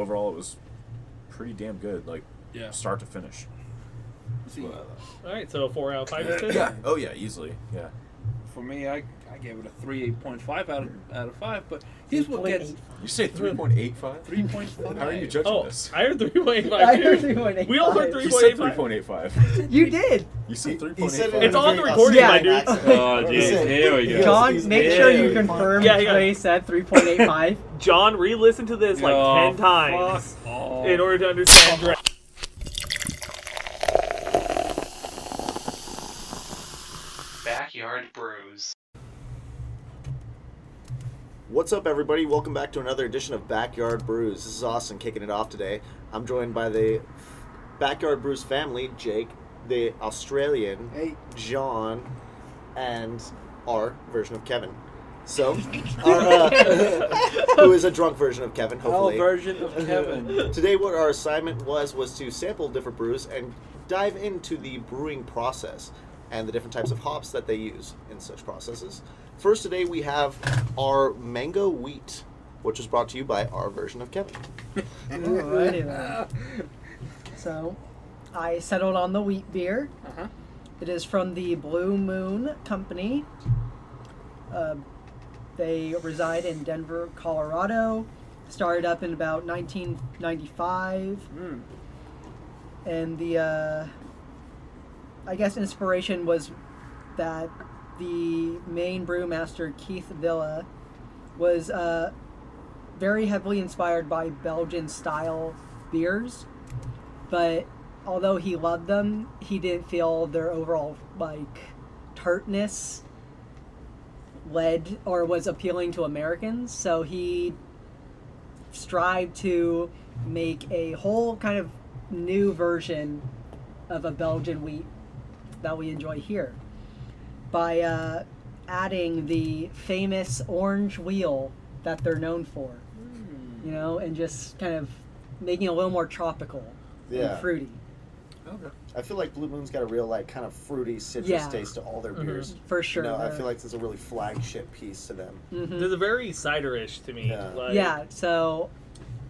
overall it was pretty damn good, like Yeah. start to finish. See, All right, so four out of five. you said? yeah. Oh yeah, easily. Yeah. For me, I, I gave it a three eight point five out of out of five. But here's what gets You say three point eight five? three point five. How are you judging Oh, this? I heard three point eight I heard 3.85. We all heard three You said eight three five. point eight five. You did. You said three He point said eight it five. It's in on the recording, my dude. Oh, He jeez. Here we go. Jon, make very sure you confirm Yeah, yeah. Dre said 3.85. Jon, re-listen to this like Oh, ten times fuck in order to understand. Dre. Backyard Brews. What's up, everybody? Welcome back to another edition of Backyard Brews. This is Austin kicking it off today. I'm joined by the Backyard Brews family Jake, the Australian, Hey. Jon, and our version of Kevin. So, our, uh, who is a drunk version of Kevin, Our version of Kevin. Today, what our assignment was was to sample different brews and dive into the brewing process and the different types of hops that they use in such processes. First, today we have our mango wheat, which was brought to you by our version of Kevin. Alrighty then. So, I settled on the wheat beer. Uh-huh. It is from the Blue Moon Company. Uh, they reside in Denver, Colorado. Started up in about 1995. Mm. and the uh, I guess inspiration was that the main brewmaster Keith Villa was uh, very heavily inspired by Belgian style beers, but although he loved them, he didn't feel their overall like tartness led or was appealing to Americans. So he strived to make a whole kind of new version of a Belgian wheat that we enjoy here by uh, adding the famous orange wheel that they're known for, you know, and just kind of making it a little more tropical Yeah. and fruity. I feel like Blue Moon's got a real like kind of fruity citrus Yeah. taste to all their Mhm. beers. For sure. You know, I feel like this is a really flagship piece to them. Mhm. There's a very ciderish to me. Yeah. Like, yeah, so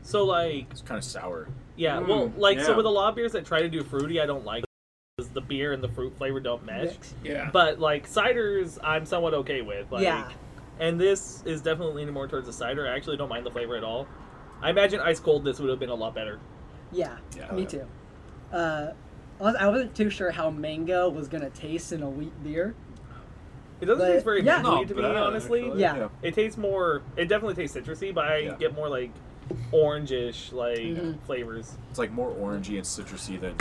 So like, It's kind of sour. yeah. Mm, well, like so with a lot of beers that try to do fruity, I don't like because the beer and the fruit flavor don't mesh. Yeah. But like ciders, I'm somewhat okay with. Like, Yeah. And this is definitely leaning more towards a cider. I actually don't mind the flavor at all. I imagine ice cold this would have been a lot better. yeah, Yeah. me too. Uh, I was- I wasn't too sure how mango was gonna taste in a wheat beer. It doesn't But- taste very yeah. mangoey Not to me, bad, honestly. actually. Yeah. It tastes more. It definitely tastes citrusy, but I Yeah. get more like orangish like Mhm. flavors. It's like more orangey and citrusy than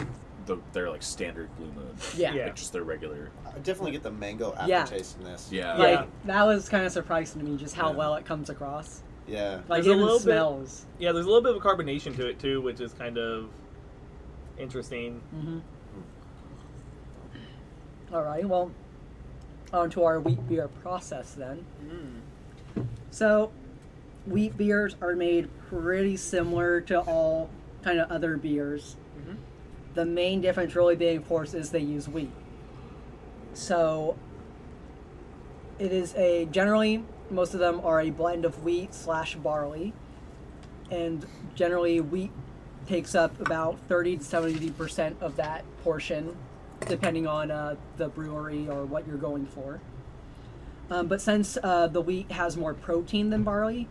the their like standard blue moon. Yeah. Yeah. Like just their regular. I definitely get the mango Yeah. aftertaste in this. Yeah. Like Yeah. that was kind of surprising to me, just how Yeah. well it comes across. Yeah. Like There's a even little bit- smells. Yeah, there's a little bit of a carbonation to it too, which is kind of interesting. Mm-hmm. All right. Well, on to our wheat beer process then. Mm. So, wheat beers are made pretty similar to all kind of other beers. The main difference, really being, of course, is they use wheat. So, it is a generally most of them are a blend of wheat slash barley, and generally wheat takes up about thirty to seventy percent of that portion, depending on uh, the brewery or what you're going for. Um, but since uh, the wheat has more protein than barley,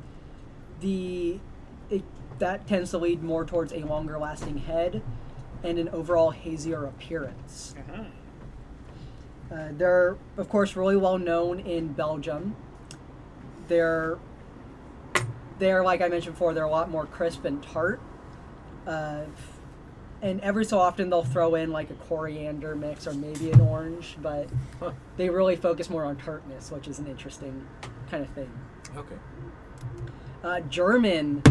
the it, that tends to lead more towards a longer lasting head and an overall hazier appearance. Uh-huh. Uh, they're, of course, really well known in Belgium. They're, they're like I mentioned before, they're a lot more crisp and tart. Uh, and every so often they'll throw in like a coriander mix or maybe an orange, but Huh. they really focus more on tartness, which is an interesting kind of thing. Okay. Uh, German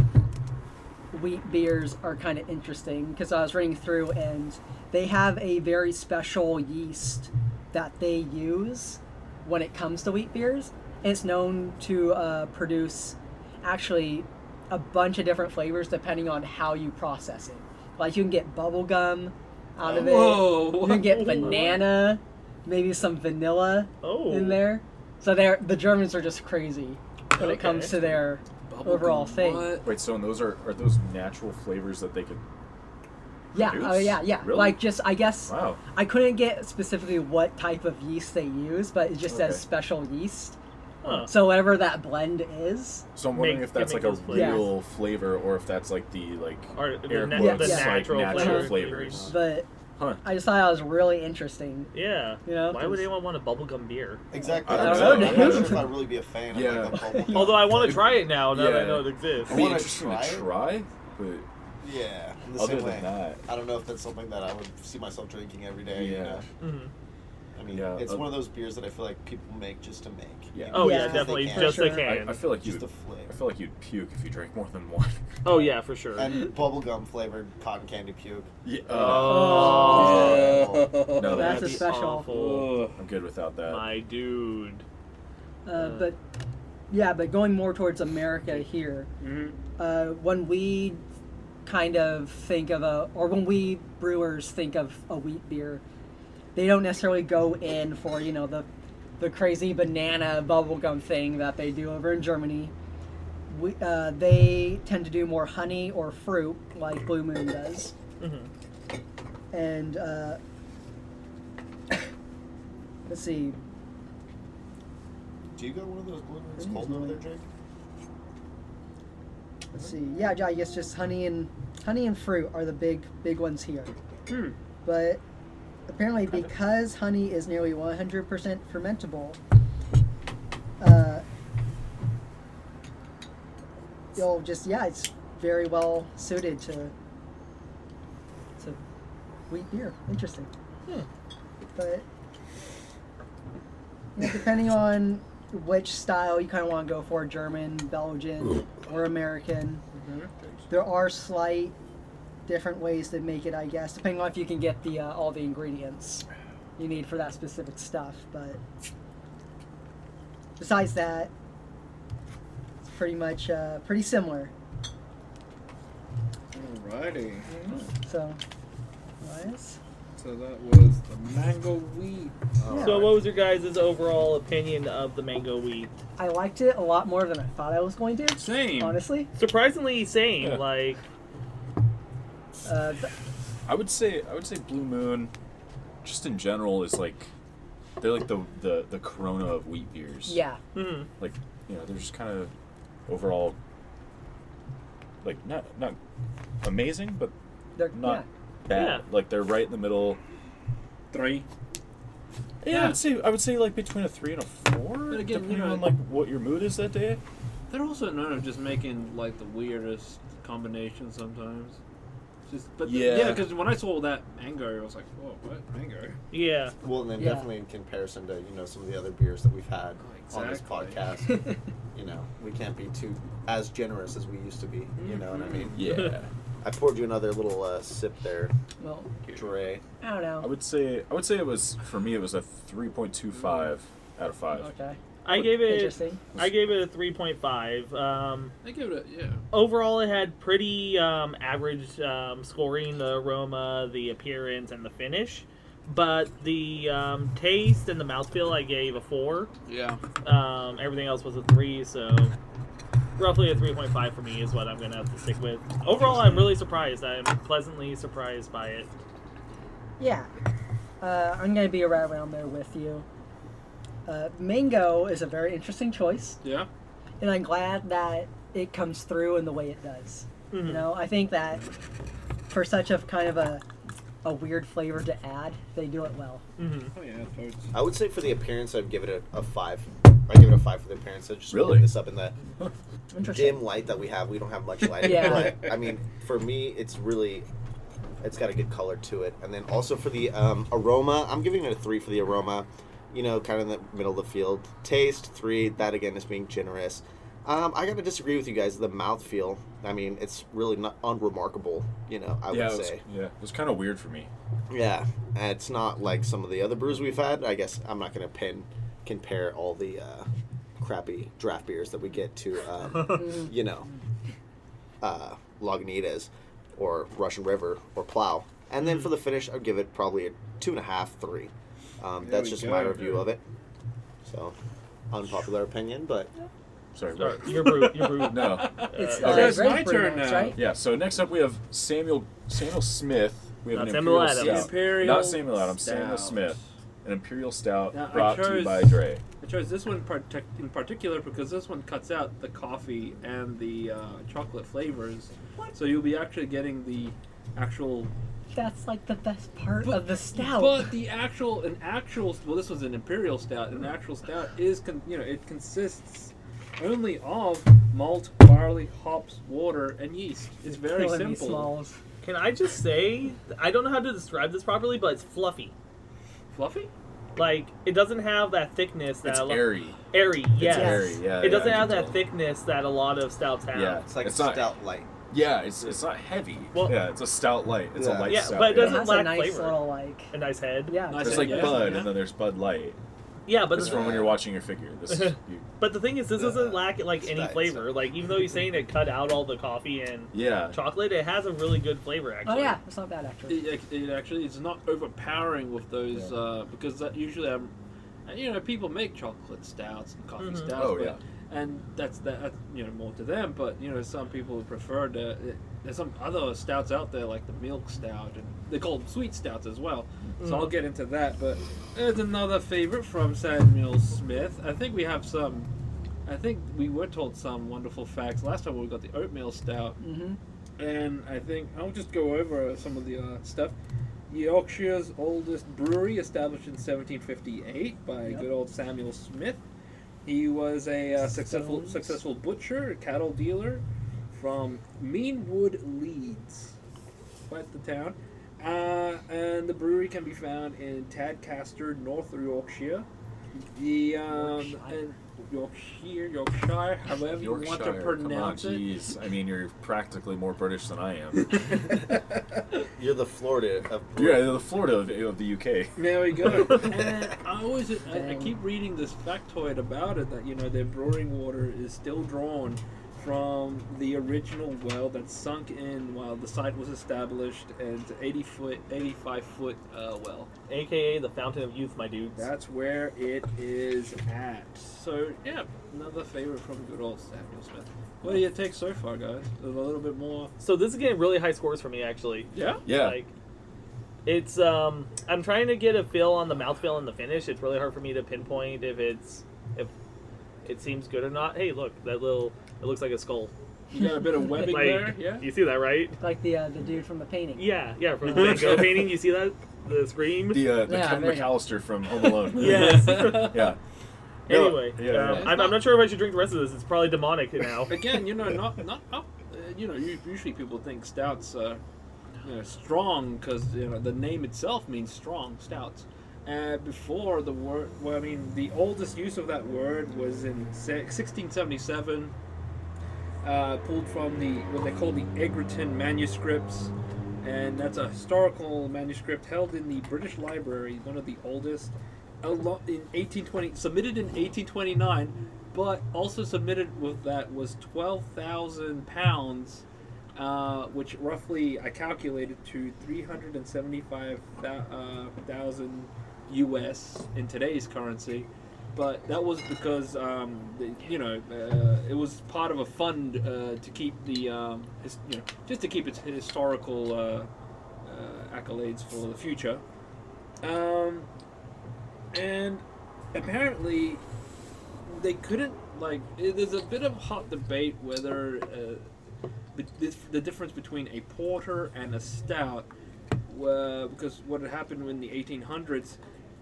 wheat beers are kind of interesting because I was reading through and they have a very special yeast that they use when it comes to wheat beers. And it's known to uh, produce actually a bunch of different flavors depending on how you process it. Like you can get bubble gum out of Whoa, it. You can get banana, maybe some vanilla Oh. in there. So they're the Germans are just crazy when it comes to their overall Bubblegum, thing. what? Wait, so and those are are those natural flavors that they could? Yeah, Juice? oh yeah, yeah. Really? Like just I guess Wow. I couldn't get specifically what type of yeast they use, but it just Okay. says special yeast. Huh. So whatever that blend is, So I'm wondering Make- if that's like a those flavors. real flavor or if that's like the like Or the, air na- quotes, the natural, like natural flavor- flavors. but Huh. I just thought it was really interesting. Yeah. You know, Why would anyone want a bubblegum beer? Exactly. I I'm don't not- know, I'm not sure if I'd really be a fan Yeah. of like a bubble Although I want to try it now, now that I know it exists. I It'd be wanna interesting try to it. try, but Yeah, in the other same than way. that, I don't know if that's something that I would see myself drinking every day. You Yeah. know? Mhm. I mean, Yeah, it's uh, one of those beers that I feel like people make just to make. Yeah. Oh Yeah. yeah, because they definitely. can. Just Sure. the can. I, I feel like just you. the flavor. I feel like you'd puke if you drank more than one. oh yeah, for sure. and bubblegum flavored cotton candy puke. yeah. Oh. No, That's a special. awful. I'm good without that. My dude. Uh, but yeah, but going more towards America here, Mhm. uh, when we kind of think of a, or when we brewers think of a wheat beer, they don't necessarily go in for you know the, the crazy banana bubblegum thing that they do over in Germany. We, uh, they tend to do more honey or fruit like Blue Moon does, Mhm. and uh, let's see, Do you got one of those blue moons cold over there, Jake? let's see, yeah, I guess just honey and honey and fruit are the big big ones here. Hmm. but apparently because honey is nearly 100% fermentable uh, you'll just yeah it's very well suited to to wheat beer. Interesting. Hmm. but yeah, depending on which style you kind of want to go for german belgian or american there are slight different ways to make it, I guess, depending on if you can get the uh, all the ingredients you need for that specific stuff. But besides that, it's pretty much uh, pretty similar. Alrighty. So, nice. So that was the mango wheat. Yeah. So, what was your guys' overall opinion of the mango wheat? I liked it a lot more than I thought I was going to. Same. Honestly, Surprisingly, same. Yeah. Like, uh, th- I would say I would say Blue Moon, just in general, is like they're like the the the Corona of wheat beers. yeah, mhm. Like you know, they're just kind of overall like not not amazing, but they're not bad. Yeah. Like they're right in the middle. Three. Yeah, Yeah. I would say I would say like between a three and a four, But again, depending you know- on like what your mood is that day. They're also known of just making like the weirdest combinations sometimes. Just, but the- Yeah. yeah, because when I saw that mango, I was like, "Whoa, what mango?" yeah. Well, and then Yeah. definitely in comparison to you know some of the other beers that we've had on this podcast, you know we can't be too as generous as we used to be. You know what I mean? Yeah, I poured you another little uh, sip there, well, Dre. I don't know. I would say I would say it was for me it was a three point two five out of five. okay, I gave it. interesting. I gave it a three point five. Um, I give it a yeah. overall, it had pretty um, average um, scoring. The aroma, the appearance, and the finish. But the um, taste and the mouthfeel, I gave a four. Yeah. Um, everything else was a three, so roughly a 3.5 for me is what I'm going to have to stick with. Overall, I'm really surprised. I'm pleasantly surprised by it. Yeah, uh, I'm gonna be right around there with you. Uh, mango is a very interesting choice. Yeah. and I'm glad that it comes through in the way it does. Mhm. You know, I think that for such a kind of a a weird flavor to add, they do it well. hmm Oh yeah. Toads. I would say for the appearance, I'd give it a, a five. I give it a five for the appearance. I just Really? really this up in that Interesting. dim light that we have. We don't have much light. Yeah. But, I mean, for me, it's really, it's got a good color to it. And then also for the um, aroma, I'm giving it a three for the aroma. You know, kind of in the middle of the field. Taste three. That again is being generous. Um, I gotta disagree with you guys. The mouthfeel. I mean, it's really not unremarkable. You know, I yeah, would was, say. yeah, it was kind of weird for me. Yeah, and it's not like some of the other brews we've had. I guess I'm not gonna pin compare all the uh, crappy draft beers that we get to, uh, you know, uh, Lagunitas or Russian River or Plow. And then for the finish, I'd give it probably a two and a half, three. Um, that's just go. my review of it. So, unpopular opinion, but Sorry. Start. what? Your brew. Your brew. No. It's Uh, okay. it's my turn now. right? Yeah. So next up we have Samuel Samuel Smith. We have Not an Samuel imperial Adams. stout. Imperial Not Samuel Adams. Samuel Smith. An imperial stout Now, I brought to you chose- by Dre. I chose this one in particular because this one cuts out the coffee and the uh, chocolate flavors, What? so you'll be actually getting the actual. That's like the best part But- of the stout. But the actual, an actual, well, this was an imperial stout. An actual stout is, con- you know, it consists only of malt, barley, hops, water, and yeast. It's very Killing me, simple. Smalls. Can I just say I don't know how to describe this properly, but it's fluffy. Fluffy? Like it doesn't have that thickness that It's a lo- airy. airy. Yes. It's airy. Yeah. it doesn't yeah, I have that tell. thickness that a lot of stouts have. Yeah. It's like It's a stout light. Yeah. It's it's not heavy. Well- yeah. It's a stout light. It's Yeah. a light Yeah, stout. but it It doesn't has a lack nice flavor. little like. A nice head. Yeah. Nice There's Yeah, like yeah, Bud, yeah. and then there's Bud Light. Yeah, but This is from when you're watching your figure. This is you, but the thing is, this Yeah. doesn't lack like any Stouts. flavor. Like even though he's saying it cut out all the coffee and yeah. chocolate, it has a really good flavor Actually, Oh yeah, it's not bad actually. It, it actually is not overpowering with those Yeah. uh, because that usually I'm, you know, people make chocolate stouts and coffee Mhm. stouts, Oh, but, yeah. And that's that that's, you know more to them. But you know, some people prefer to. There's some other stouts out there like the milk stout, and they call them sweet stouts as well. So Mm. I'll get into that. But there's another favorite from Samuel Smith. I think we have some. I think we were told some wonderful facts last time we got the oatmeal stout Mm-hmm. and I think I'll just go over some of the uh, stuff. Yorkshire's oldest brewery, established in 1758 by Yep. good old Samuel Smith. He was a uh, successful successful butcher, a cattle dealer from Meanwood, Leeds, quite the town. Uh, and the brewery can be found in Tadcaster, North Yorkshire. The um, and Yorkshire, Yorkshire, however you want to Yorkshire, pronounce come on, it. jeez. I mean, you're practically more British than I am. You're the Florida of yeah, the Florida of, of the UK. There we go. and I always, I, I keep reading this factoid about it that you know their brewing water is still drawn from the original well that sunk in while the site was established, and 80 foot, 85 foot uh, well. AKA the fountain of youth, my dudes. That's where it is at. So yeah, another favorite from good old Samuel Smith. What do you take so far, guys? A little bit more. So this is getting really high scores for me actually. Yeah. Yeah. Like it's um I'm trying to get a feel on the mouthfeel and the finish. It's really hard for me to pinpoint if it's if it seems good or not. Hey, look, that little it looks like a skull. You got a bit of webbing Like there. Yeah. you see that, right? Like the uh, the dude from the painting. Yeah, yeah, from the Van Gogh painting, you see that? The scream? The, uh, the Yeah, Kevin there you go. McAllister from Home Alone. Yes. yeah. Anyway, yeah, um, yeah. I'm, I'm not sure if I should drink the rest of this. It's probably demonic now. again, you know, not not up. Uh, you know, usually people think stouts, uh, you know, strong because you know the name itself means strong stouts. Uh, before the word, well, I mean, the oldest use of that word was in 1677, uh, pulled from the what they call the Egerton manuscripts, and that's a historical manuscript held in the British Library, one of the oldest. In 1820, submitted in 1829, but also submitted with that was 12,000 pounds, uh, which roughly I calculated to 375,000 US in today's currency. But that was because, um, the, you know, uh, it was part of a fund uh, to keep the, um, his, you know, just to keep its historical uh, uh, accolades for the future. Um, and apparently they couldn't like there's a bit of hot debate whether uh, the, the, difference between a porter and a stout because what had happened in the 1800s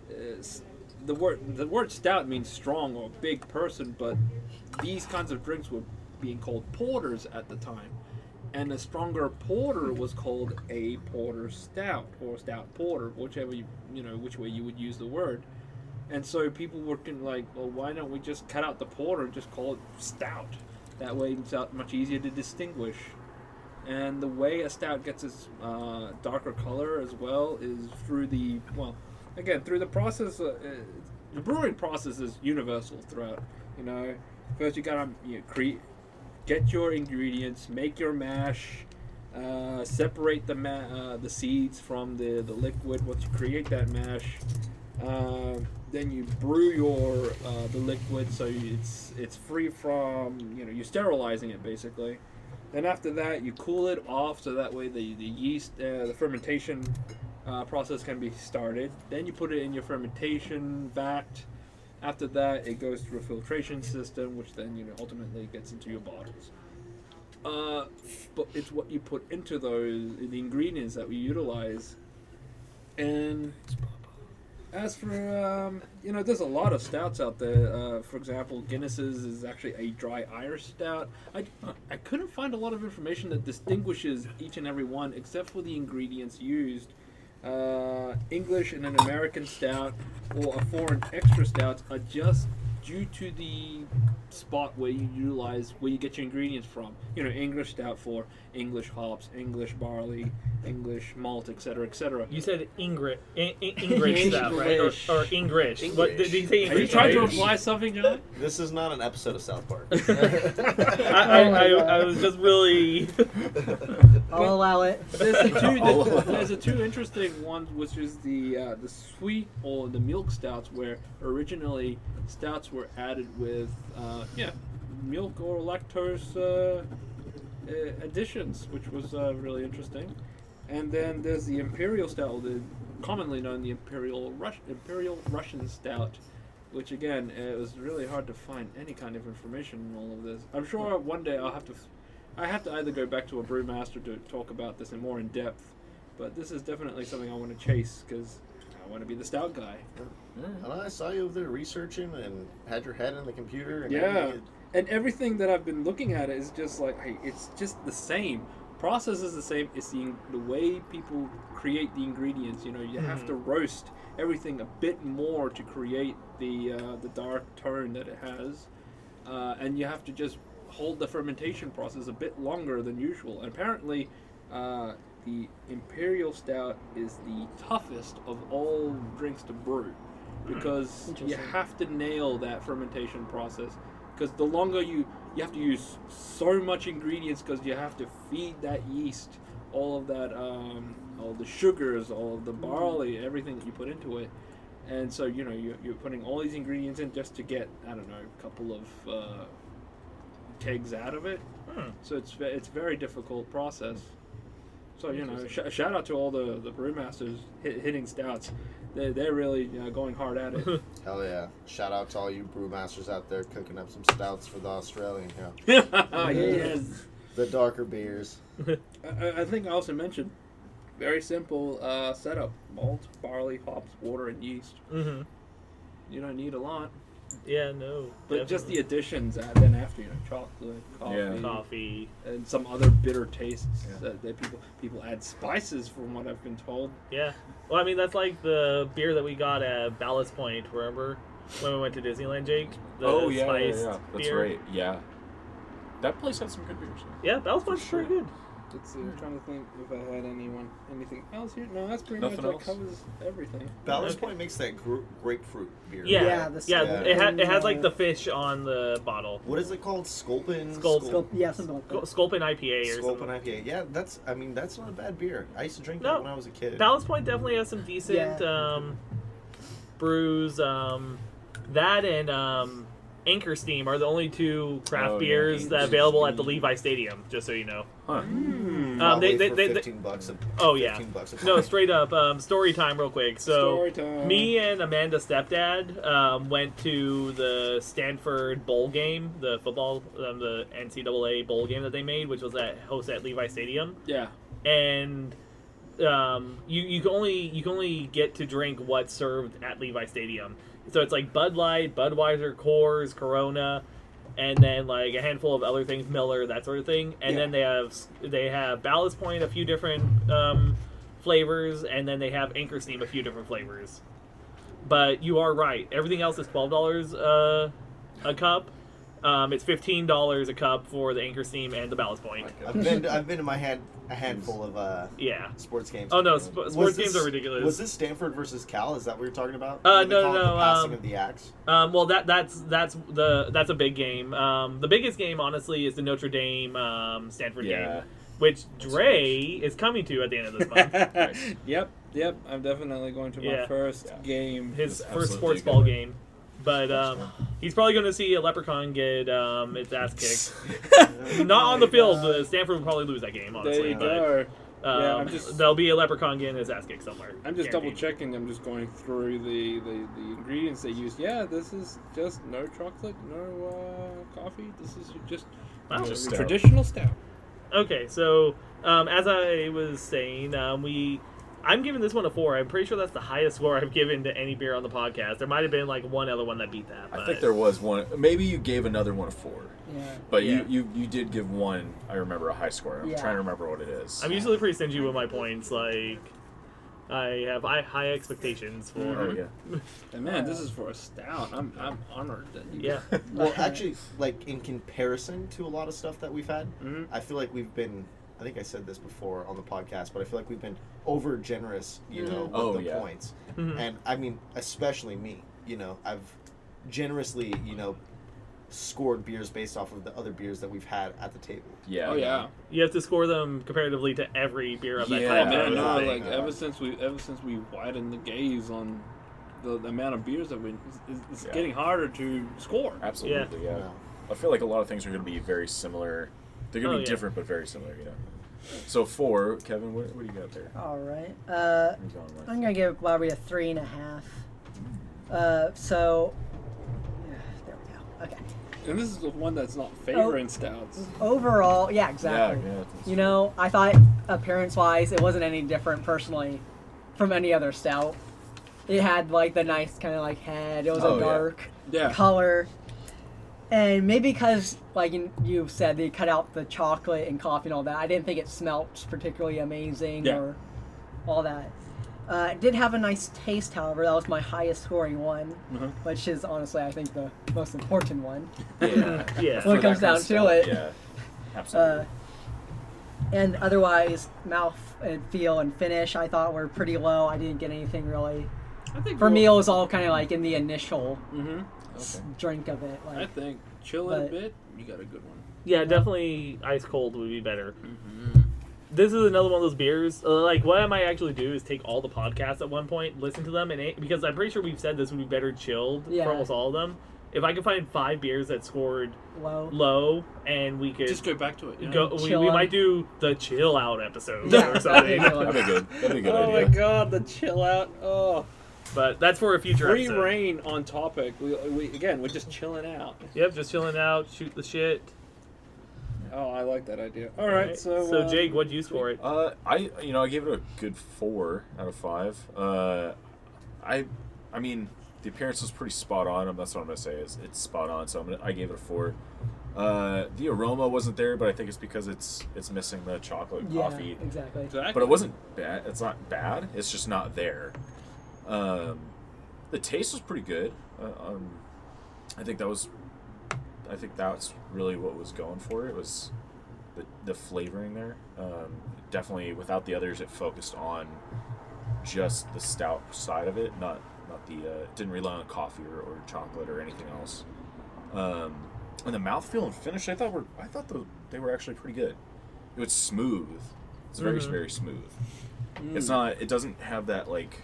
is the word the word stout means strong or big person but these kinds of drinks were being called porters at the time and a stronger porter was called a porter stout or stout porter whichever you you know which way you would use the word and so people were like, well, why don't we just cut out the porter and just call it stout? That way it's much easier to distinguish. And the way a stout gets its uh, darker color as well is through the well, again through the process. Uh, the brewing process is universal throughout. You know, first you gotta you know, create, get your ingredients, make your mash, uh, separate the ma- uh, the seeds from the the liquid. Once you create that mash, Uh, then you brew your uh, the liquid so it's it's free from you know you're sterilizing it basically. Then after that you cool it off so that way the the yeast uh, the fermentation uh, process can be started. Then you put it in your fermentation vat. After that, it goes through a filtration system, which then you know ultimately gets into your bottles. Uh, but it's what you put into those the ingredients that we utilize. And as for um, you know, there's a lot of stouts out there. Uh, for example, Guinness's is actually a dry Irish stout. I, I couldn't find a lot of information that distinguishes each and every one, except for the ingredients used. Uh, English and an American stout or a foreign extra stout are just due to the spot where you utilize where you get your ingredients from. You know, English stout for English hops, English barley, English malt, etc., etc. You said Ingrid, in, in, English stuff, right? Or, English. or English. What did, did you say Are you trying to right? imply something, Jon? This is not an episode of South Park. I, I, Oh I, I was just really. I'll allow it. There's the two. Oh. there's, there's the two interesting ones, which is the uh, the sweet or the milk stouts, where originally stouts were added with uh, yeah milk or lactose uh, uh, additions, which was uh, really interesting. And then there's the imperial stout, the commonly known the imperial Rus- imperial Russian stout. Which again, it was really hard to find any kind of information in all of this. I'm sure one day I'll have to f- I have to either go back to a brewmaster to talk about this in more in depth, but this is definitely something I want to chase because I want to be the stout guy. and I saw you over there researching and had your head in the computer. And Yeah. And everything that I've been looking at is just like, hey, it's just the same. Process is the same. It's the the way people create the ingredients. You know, you have Mhm. to roast everything a bit more to create the uh, the dark tone that it has, uh, and you have to just hold the fermentation process a bit longer than usual. And apparently, uh, the imperial stout is the toughest of all drinks to brew because you have to nail that fermentation process because the longer you you have to use so much ingredients because you have to feed that yeast all of that um, all the sugars all of the barley everything that you put into it. And so you know you're, you're putting all these ingredients in just to get i don't know a couple of uh, kegs out of it. Hmm. so it's it's a very difficult process. So you know sh- shout out to all the the brewmasters hit, hitting stouts they're, they're really uh, going hard at it Hell yeah! Shout out to all you brewmasters out there cooking up some stouts for the Australian. Yeah, yes the darker beers. I, I- I think I also mentioned very simple uh, setup: malt, barley, hops, water, and yeast. hmm You don't need a lot, Yeah, no. but just the additions. uh, then after you know, chocolate, coffee, Yeah. coffee. and some other bitter tastes Yeah. that, that people people add spices, from what I've been told. Yeah. Well, I mean, that's like the beer that we got at Ballast Point. Remember when we went to Disneyland, Jake? The oh yeah, yeah, spiced yeah. That's beer? right. Yeah, that place had some good beers. Yeah, Ballast Point's sure. pretty good. Let's see. I'm trying to think if I had anyone anything else here. No, that's pretty Nothing much that else? covers everything. Ballast Okay. Point makes that gr- grapefruit beer. Yeah, Yeah, yeah. the yeah Sculpin it, had it has like the fish on the bottle. What is it called? Sculpin. Sculp- Scul- Sculp- yeah, something like that. Sculpin IPA or Sculpin something. IPA. Yeah, that's. I mean, that's not a bad beer. I used to drink No. that when I was a kid. Ballast Point definitely has some decent Yeah. um, brews. Um, that and um, Anchor Steam are the only two craft Oh, yeah, beers Anchor that are available at the Levi Stadium. Just so you know. Huh. Um, Probably they- they- they- fifteen bucks. A, Oh yeah. 15 bucks a No, straight up. Um, story time, real quick. So, Story time. me and Amanda's stepdad um, went to the Stanford bowl game, the football, um, the NCAA bowl game that they made, which was at hosted at Levi Stadium, Yeah. and um, you you can only you can only get to drink what's served at Levi Stadium. So it's like Bud Light, Budweiser, Coors, Corona, and then like a handful of other things, Miller, that sort of thing. And Yeah. then they have they have Ballast Point, a few different um, flavors, and then they have Anchor Steam, a few different flavors. But you are right. Everything else is twelve dollars uh, a cup. Um, it's fifteen dollars a cup for the Anchor Steam and the Ballast Point. I've been. To, I've been to my hand a handful of uh, Yeah. sports games. Oh, no, sp- sports this- games are ridiculous. Was this Stanford versus Cal? Is that what you're talking about? Uh, When they no, call no, it the no, Passing um, of the axe. Um, well, that that's that's the that's a big game. Um, the biggest game, honestly, is the Notre Dame um, Stanford Yeah. game. which Dre is coming to at the end of this month. yep, yep. I'm definitely going to my Yeah. first Yeah. game. His That's first sports ball one. game. But um, he's probably going to see a leprechaun get um, its ass kicked. Not on the field. Uh, Stanford will probably lose that game, honestly. you but, go. Um, Yeah, I'm just- there'll be a leprechaun getting his ass kicked somewhere. I'm just double checking. I'm just going through the, the, the ingredients they use. Yeah, this is just no chocolate, no uh, coffee. This is just Wow. Just stout. traditional stout. Okay, so um, as I was saying, um, we I'm giving this one a four. I'm pretty sure that's the highest score I've given to any beer on the podcast. There might have been like one other one that beat that. But I think there was one. Maybe you gave another one a four, Yeah. but Yeah. you, you you did give one. I remember a high score. I'm Yeah. trying to remember what it is. I'm usually pretty stingy with my points. Like I have high, high expectations for. Oh yeah. And man, this is for a stout. I'm I'm honored that you. Yeah. Well, actually, like in comparison to a lot of stuff that we've had, Mhm. I feel like we've been. I think I said this before on the podcast, but I feel like we've been over generous, you know, with Oh, the yeah. points. Mhm. And I mean, especially me. You know, I've generously, you know, scored beers based off of the other beers that we've had at the table. Yeah. Oh yeah. You have to score them comparatively to every beer of that Yeah. Oh kind. man, no, Yeah. like ever since we ever since we widened the gaze on the, the amount of beers that we, it's, it's Yeah. getting harder to score. Absolutely. Yeah. Yeah. I feel like a lot of things are going to be very similar. They're going to Oh, be yeah. different, but very similar. You know. So four, Kevin. What, what do you got there? All right. Uh, What are you going with? I'm gonna give Lowry a three and a half. Uh, so yeah, there we go. Okay. And this is the one that's not favoring stouts. Overall, yeah, exactly. Yeah, yeah, You know, I thought appearance-wise, it wasn't any different personally from any other stout. It had like the nice kind of like head. It was Oh, a yeah. dark Yeah. color, and maybe because like you- you said they cut out the chocolate and coffee and all that. I didn't think it smelt particularly amazing Yeah. or all that. Uh, it did have a nice taste, however. That was my highest scoring one, Mhm. which is honestly, I think, the most important one. Yeah. Yeah. When it comes down to stuff, it. Yeah. Absolutely. Uh, and otherwise, mouth and feel and finish, I thought were pretty low. I didn't get anything really. I think For me, it was all kind of like in the initial hmm s- Okay. drink of it. I think chill it a bit. You got a good one. Yeah, definitely ice cold would be better. Mm-hmm. This is another one of those beers. Uh, like, what I might actually do is take all the podcasts at one point, listen to them, and it, because I'm pretty sure we've said this would be better chilled Yeah. for almost all of them. If I could find five beers that scored low. low, and we could Just go back to it. Yeah. go, we, we might do the chill out episode or something. That'd be good. That'd be a good oh idea. my god, the chill out. Oh, but that's for a future free episode. reign on topic. We, we again, we're just chilling out. Yep, just chilling out, shoot the shit. Oh, I like that idea. All right, so so um, Jake, what'd you score it? Uh, I you know I gave it a good four out of five. Uh, I I mean the appearance was pretty spot on. and That's what I'm gonna say is it's spot on. So I'm gonna, I gave it a four. Uh, the aroma wasn't there, but I think it's because it's it's missing the chocolate Yeah, coffee. exactly. Exactly. But it wasn't bad. It's not bad. It's just not there. Um, the taste was pretty good. Uh, um, I think that was. I think that's really what was going for it was the the flavoring there. Um, definitely, without the others, it focused on just the stout side of it, not not the. Uh, didn't rely on coffee or, or chocolate or anything else. Um, and the mouthfeel and finish, I thought were I thought the, they were actually pretty good. It was smooth. It's very Mhm. very smooth. Mm. It's not. It doesn't have that like,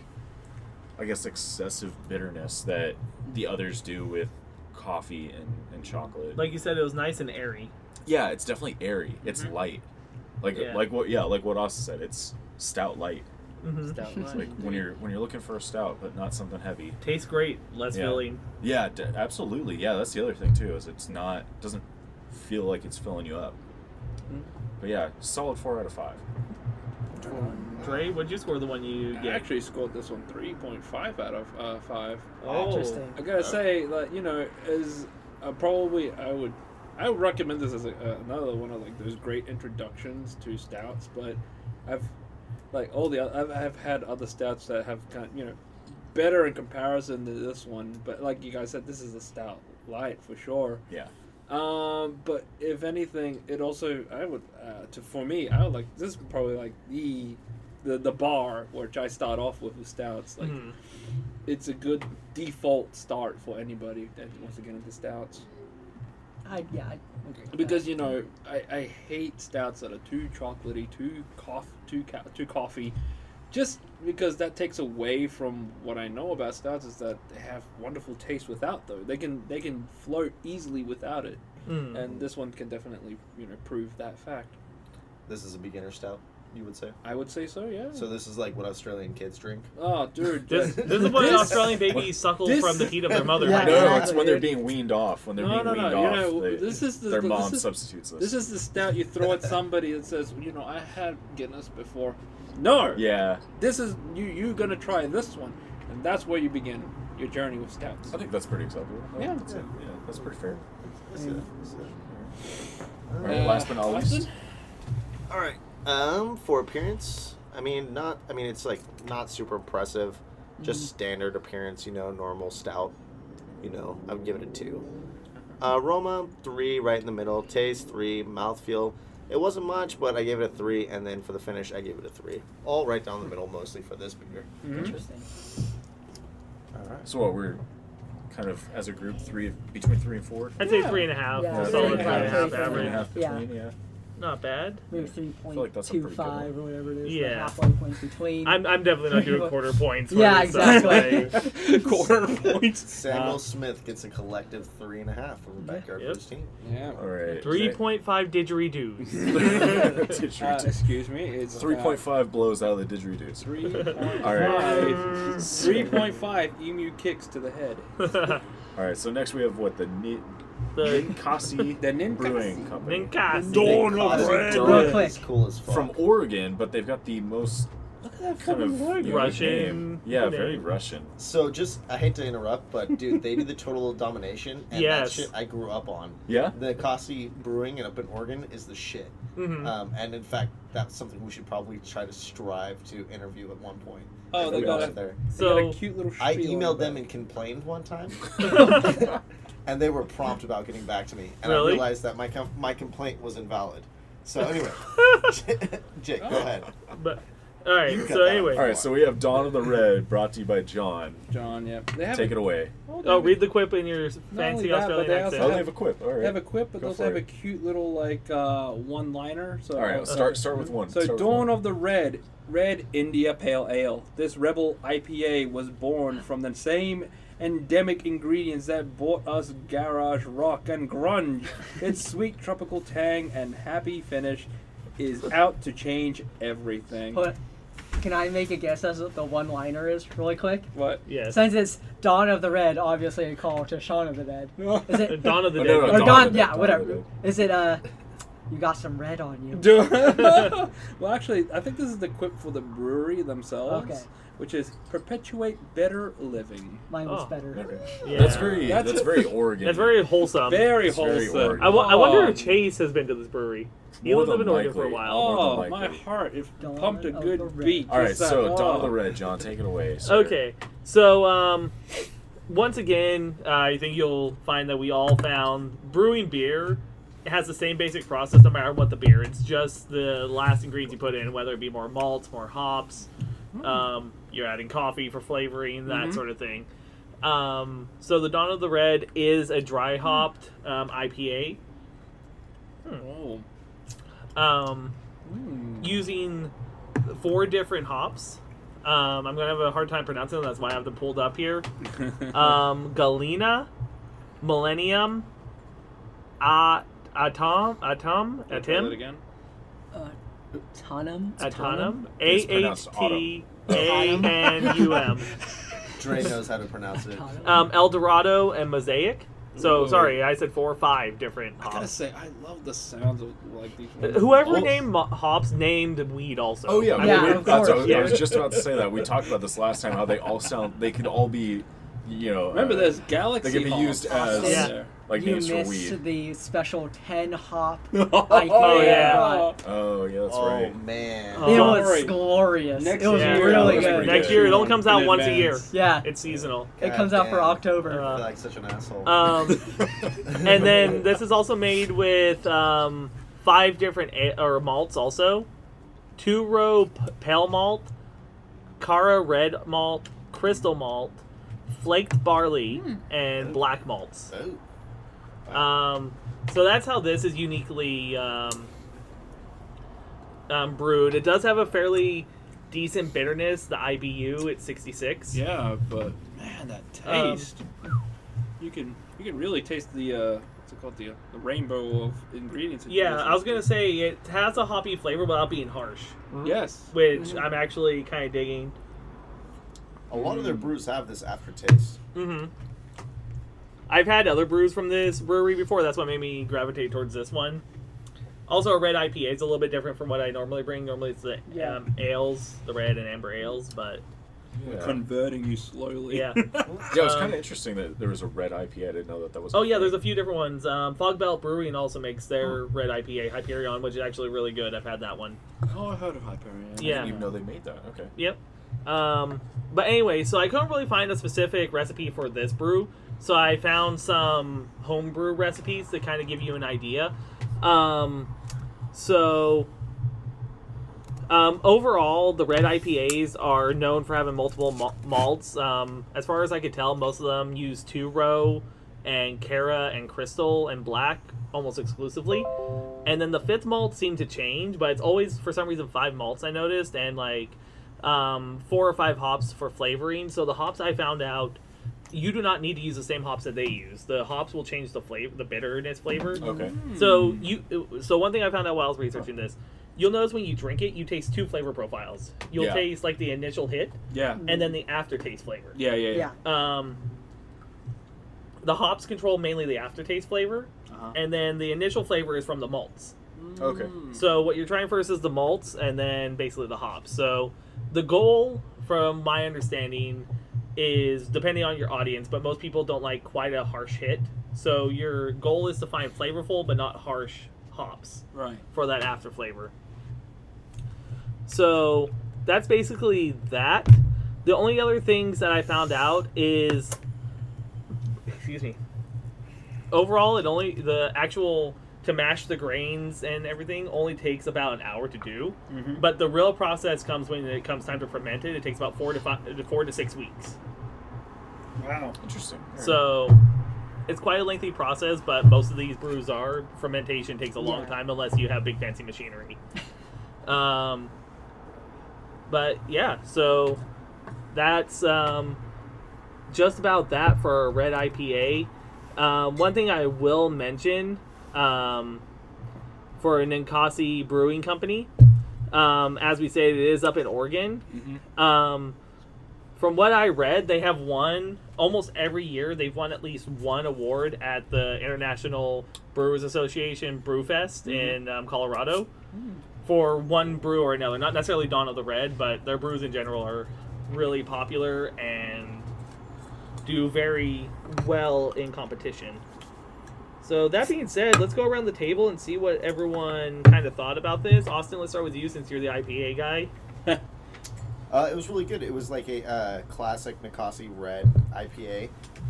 I guess, excessive bitterness that the others do with coffee and, and chocolate. Like you said, it was nice and airy. yeah, it's definitely airy. It's Mhm. light. Like Yeah. like what yeah like what Austin said. It's stout light. hmm Stout It's like when you're when you're looking for a stout, but not something heavy. Tastes great, less Yeah. filling. Yeah, d- absolutely. Yeah, that's the other thing too. Is it's not doesn't feel like it's filling you up. Mm. But yeah, solid four out of five. Dre, what'd you score the one you I get? actually scored this one 3.5 out of uh, 5. oh, Interesting. I gotta say, like, you know, as uh, probably I would, I would recommend this as a, uh, another one of like those great introductions to stouts. But I've, like, all the oth- I've, I've had other stouts that have kind, you know, better in comparison to this one. But like you guys said, this is a stout light for sure. Yeah. Um, but if anything, it also I would uh, to for me I would like this is probably like the the the bar which I start off with with stouts. Like Mhm. it's a good default start for anybody that wants to get into stouts. I, yeah, I because you know I, I hate stouts that are too chocolatey, too coff, too ca- too coffee, just because that takes away from what I know about stouts is that they have wonderful taste without though. They can they can float easily without it, Mm. and this one can definitely you know prove that fact. This is a beginner stout, you would say. I would say so, yeah. So this is like what Australian kids drink. oh, dude, This, this is what this- Australian babies suckle this- from the heat of their mother. Yeah, no, now. it's when they're being weaned off. When they're No, being no, no, weaned you off, know, they- this is the- their this mom is- substitutes this. This is the stout you throw at somebody that says, you know, I had Guinness before. No, yeah, this is you. You're gonna try this one, and that's where you begin your journey with stouts. I think that's pretty acceptable. Yeah. that's, it. yeah, that's pretty fair. That's it, that's it. All right, last but not Uh, Austin? least, All right. Um, for appearance, I mean, not. I mean, it's like not super impressive. Just standard appearance, you know, normal stout. You know, I would give it a two. Uh, aroma three, right in the middle. Taste three. Mouthfeel, it wasn't much, but I gave it a three. And then for the finish, I gave it a three. All right down the middle, mostly for this beer. Mhm. Interesting. All right. so what we're kind of as a group three between three and four. I'd say three and a half. Yeah, Yeah, solid three three and and a half three, Three and a average. Yeah. between, yeah. Not bad. Maybe three feel like point that's a two five or whatever it is. Yeah. The halfway point between. I'm, I'm definitely not doing quarter points. Yeah, uh, exactly. thing. Quarter points. Samuel Uh, Smith gets a collective three and a half from the backyard Yep. Brews team. yeah. All right. Three point five didgeridoos. Uh, excuse me. It's Three point five blows out of the didgeridoos. Three. all right. Three point five emu kicks to the head. All right. So next we have what the Ni- the Ninkasi The Ninkasi. Brewing Company Ninkasi. Dawn of Red. Dawn Real is quick. cool as fuck. from Oregon, but they've got the most Look at that kind of fucking Russian name. Yeah, name. very Russian. So just I hate to interrupt, but dude, they do the total domination, and Yes. that shit I grew up on. Yeah. The Kasi Brewing and up in Oregon is the shit. Mhm. Um, and in fact, that's something we should probably try to strive to interview at one point. Oh, they we got go a- out there. They got a So cute little. I emailed them and complained one time, and they were prompt about getting back to me, and Really? I realized that my com- my complaint was invalid. So anyway, Jake, go ahead. but all right. You So anyway, All right. So we have Dawn of the Red, brought to you by Jon. Jon, yeah. They have Take a, it away. oh, read the quip in your fancy only that, Australian they also Oh, accent. they have a quip. All right. They have a quip, but Go they also for have a cute little like uh, one-liner. So All right. Start start with one. So Start Dawn one. of the Red, Red India Pale Ale. This rebel IPA was born from the same endemic ingredients that brought us garage rock and grunge. its sweet tropical tang and happy finish is out to change everything. But can I make a guess as what the one liner is really quick? What? Yes. Since it's Dawn of the Red, obviously a call to Shaun of the Dead. Is it Dawn of the Oh, Dead. no, no, or Dawn Dawn, of yeah, Dawn whatever. of the Dead. Is it uh you got some red on you? well, actually, I think this is the quip for the brewery themselves, Okay. which is perpetuate better living. Mine was Oh. better. Okay. Yeah. That's very That's- that's, very Oregon. That's very wholesome. Very It's very wholesome. Oregon. I, w- I wonder if Chase has been to this brewery. He More lived than in Oregon for a likely. while. more Oh, than my heart! It Dawn pumped a of the good Red. beat. All right. just that- So Dawn of oh. the Red, Jon, take it away. sir. Okay, so um, once again, uh, I think you'll find that we all found brewing beer has the same basic process no matter what the beer. It's just the last ingredients you put in, whether it be more malts, more hops. Um, you're adding coffee for flavoring, that Mhm. sort of thing. Um, so the Dawn of the Red is a dry hopped um, IPA. Oh. Um, Mm. using four different hops. Um, I'm gonna have a hard time pronouncing them. That's why I have them pulled up here. Um, Galena, Millennium, At Atom, Atom, Try Atom, again. Uh, Autumn. Atonum, A It's H pronounced T A N U M. Dre knows how to pronounce it. Um, El Dorado and Mosaic. So Ooh. sorry, I said four or five different I gotta hops. say, I love the sounds of like these. Uh, Whoever Well- named mo- hops named weed also. Oh yeah, I Yeah, mean, of that's- I, was, Yeah. I was just about to say that. We talked about this last time. How they all sound. They could all be, you know. Remember, uh, there's Galaxy. they could be used on as Yeah. There. like you names for missed weed. the special 10 hop oh, yeah. Oh yeah, that's right. oh right. man. It Don't was worry. glorious. Next it was year, really that was good. pretty Next year, it only comes out In once a year. advance. Yeah, It's seasonal. it God comes out for damn. October. Uh, I feel like such an asshole. Um, and then this is also made with um, five different a- or malts also two row p- pale malt cara red malt crystal malt flaked barley and black malts oh. Um, So that's how this is uniquely um, um, brewed. It does have a fairly decent bitterness. The IBU at 66. Yeah, but man, that Um, taste. you can you can really taste the uh, what's it called the uh, the rainbow of ingredients. Yeah. I was gonna say it has a hoppy flavor without being harsh, Yes. which I'm actually kind of digging. A lot of their brews have this aftertaste. hmm I've had other brews from this brewery before. That's what made me gravitate towards this one. Also, a red IPA is a little bit different from what I normally bring. Normally, it's the Yeah. um, ales, the red and amber ales, but Yeah, Converting you slowly. yeah. yeah it was Um, kind of interesting that there was a red IPA. I didn't know that that was. Oh yeah, there's a few different ones. Um, Fogbelt Brewing also makes their Oh. red IPA, Hyperion, which is actually really good. I've had that one. oh, I heard of Hyperion. I yeah. didn't even know they made that. Okay. Yep. Um, but anyway, so I couldn't really find a specific recipe for this brew, so I found some homebrew recipes to kind of give you an idea. Um, so um, overall, the red IPAs are known for having multiple mal- malts. Um, as far as I could tell, most of them use two row and Cara and Crystal and Black almost exclusively. And then the fifth malt seemed to change, but it's always for some reason five malts I noticed and like um, four or five hops for flavoring. So the hops I found out you do not need to use the same hops that they use. The hops will change the flavor, the bitterness flavor. Okay. So you, so one thing I found out while I was researching this, you'll notice when you drink it, you taste two flavor profiles. You'll Yeah. taste like the initial hit Yeah. and then the aftertaste flavor. Yeah. Yeah. Yeah. Um, the hops control mainly the aftertaste flavor, Uh-huh. and then the initial flavor is from the malts. Okay. Mm. So what you're trying first is the malts, and then basically the hops. So the goal, from my understanding, is depending on your audience, but most people don't like quite a harsh hit. So your goal is to find flavorful but not harsh hops Right. for that after flavor. So that's basically that. The only other things that I found out is, excuse me. Overall, it only the actual to mash the grains and everything only takes about an hour to do. Mm-hmm. But the real process comes when it comes time to ferment it. It takes about four to five, four to six weeks. Wow. Interesting. So it's quite a lengthy process, but most of these brews are fermentation takes a long Yeah. time unless you have big fancy machinery. um, but yeah, so that's um, just about that for a red IPA. Um, one thing I will mention um, for Ninkasi Brewing Company, um, as we say, it is up in Oregon. Mm-hmm. Um, from what I read, they have won almost every year. They've won at least one award at the International Brewers Association Brewfest in um, Colorado for one brew or another. Not necessarily Dawn of the Red, but their brews in general are really popular and do very well in competition. So that being said, let's go around the table and see what everyone kind of thought about this. Austin, let's start with you since you're the IPA guy. Uh, it was really good. It was like a uh, classic Ninkasi Red IPA.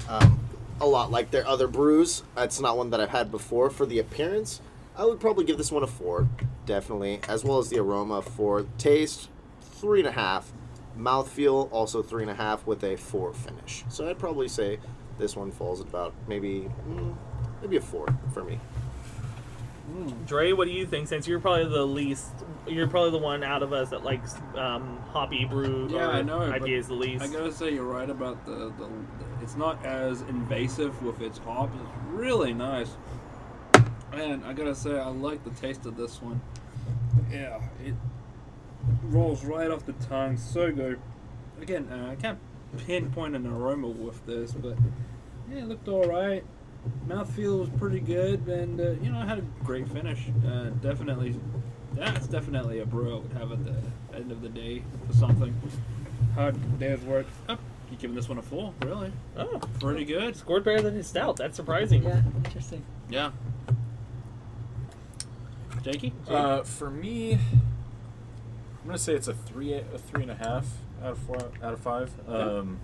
Um, a lot like their other brews. It's not one that I've had before. For the appearance, I would probably give this one a four, definitely, as well as the aroma. For taste, three and a half. Mouthfeel, also three and a half with a four finish. So I'd probably say this one falls at about maybe mm, maybe a four for me. Dre, what do you think? Since you're probably the least, you're probably the one out of us that likes um, hoppy brew. Yeah, or I know, but IPAs the least. I gotta say you're right about the, the it's not as invasive with its hops. It's really nice. And I gotta say I like the taste of this one. Yeah, it rolls right off the tongue, so good. Again, uh, I can't pinpoint an aroma with this, but yeah, it looked all right. Mouthfeel was pretty good, and uh, you know, I had a great finish. Uh, definitely, that's definitely a brew I would have at the end of the day for something. Hard day's work. Oh, you giving this one a four? Really? oh, Pretty good. scored better than his stout. That's surprising. Yeah, interesting. Yeah. Jakey? Uh, for me, I'm gonna say it's a three, a three and a half out of four, out of five. Um,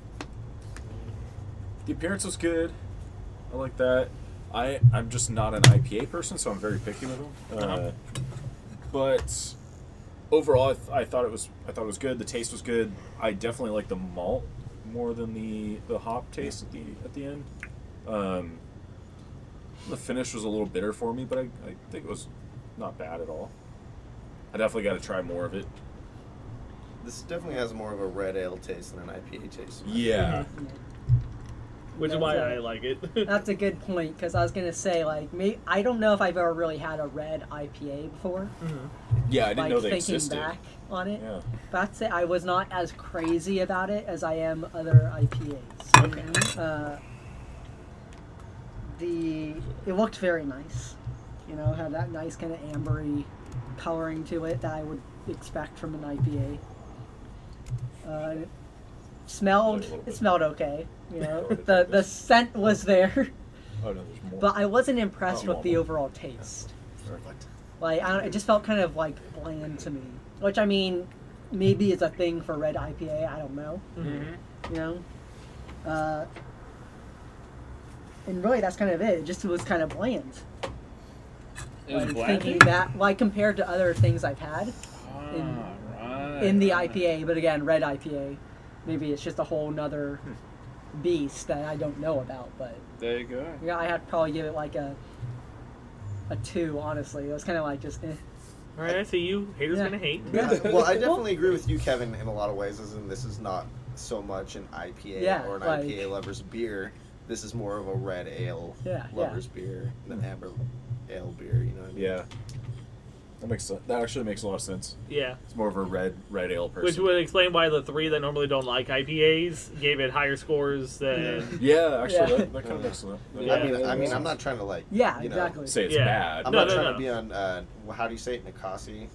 the appearance was good. I like that. I I'm just not an IPA person, so I'm very picky with them. Uh, Uh-huh. But overall, I, th- I thought it was I thought it was good. The taste was good. I definitely like the malt more than the the hop taste at the at the end. Um, the finish was a little bitter for me, but I, I think it was not bad at all. I definitely got to try more of it. This definitely has more of a red ale taste than an IPA taste. Yeah. Which is why a- I like it. That's a good point because I was gonna say like me. I don't know if I've ever really had a red IPA before. Yeah, I didn't like know they thinking existed. back on it, Yeah. but I'd I was not as crazy about it as I am other IPAs. Okay. Uh, the it looked very nice. You know, had that nice kind of ambery coloring to it that I would expect from an IPA. Uh, it smelled it smelled okay. You know, the the scent was there, Oh no, there's more. but I wasn't impressed Oh, with the well. overall taste. Perfect. Like I don't, it just felt kind of like bland to me. Which I mean, maybe is a thing for red IPA. I don't know. Mm-hmm. You know. Uh, and really, that's kind of it. It just was kind of bland. It was Like, bland. thinking that, like compared to other things I've had in- Ah, right, in the right. IPA, but again, red IPA, maybe it's just a whole nother beast that I don't know about. But There you go. yeah, I have to probably give it like a a two. Honestly, it was kind of like just. Eh. All right, I see you. Haters Yeah. gonna hate. Yeah. well, I definitely agree with you, Kevin, in a lot of ways. As in, this is not so much an IPA Yeah, or an like- IPA lover's beer. This is more of a red ale Yeah, yeah. lover's beer than amber ale beer. You know what I mean? yeah. That makes sen- that actually makes a lot of sense. Yeah. It's more of a red red ale person. Which would explain why the three that normally don't like IPAs gave it higher scores than. Yeah, actually, Yeah. That, that kind of makes sense. Yeah. I mean, I mean, I'm not trying to like. Yeah, you know, exactly. say it's Yeah. bad. I'm No, not no, trying no. to be on. Uh, how do you say it, Nikasi?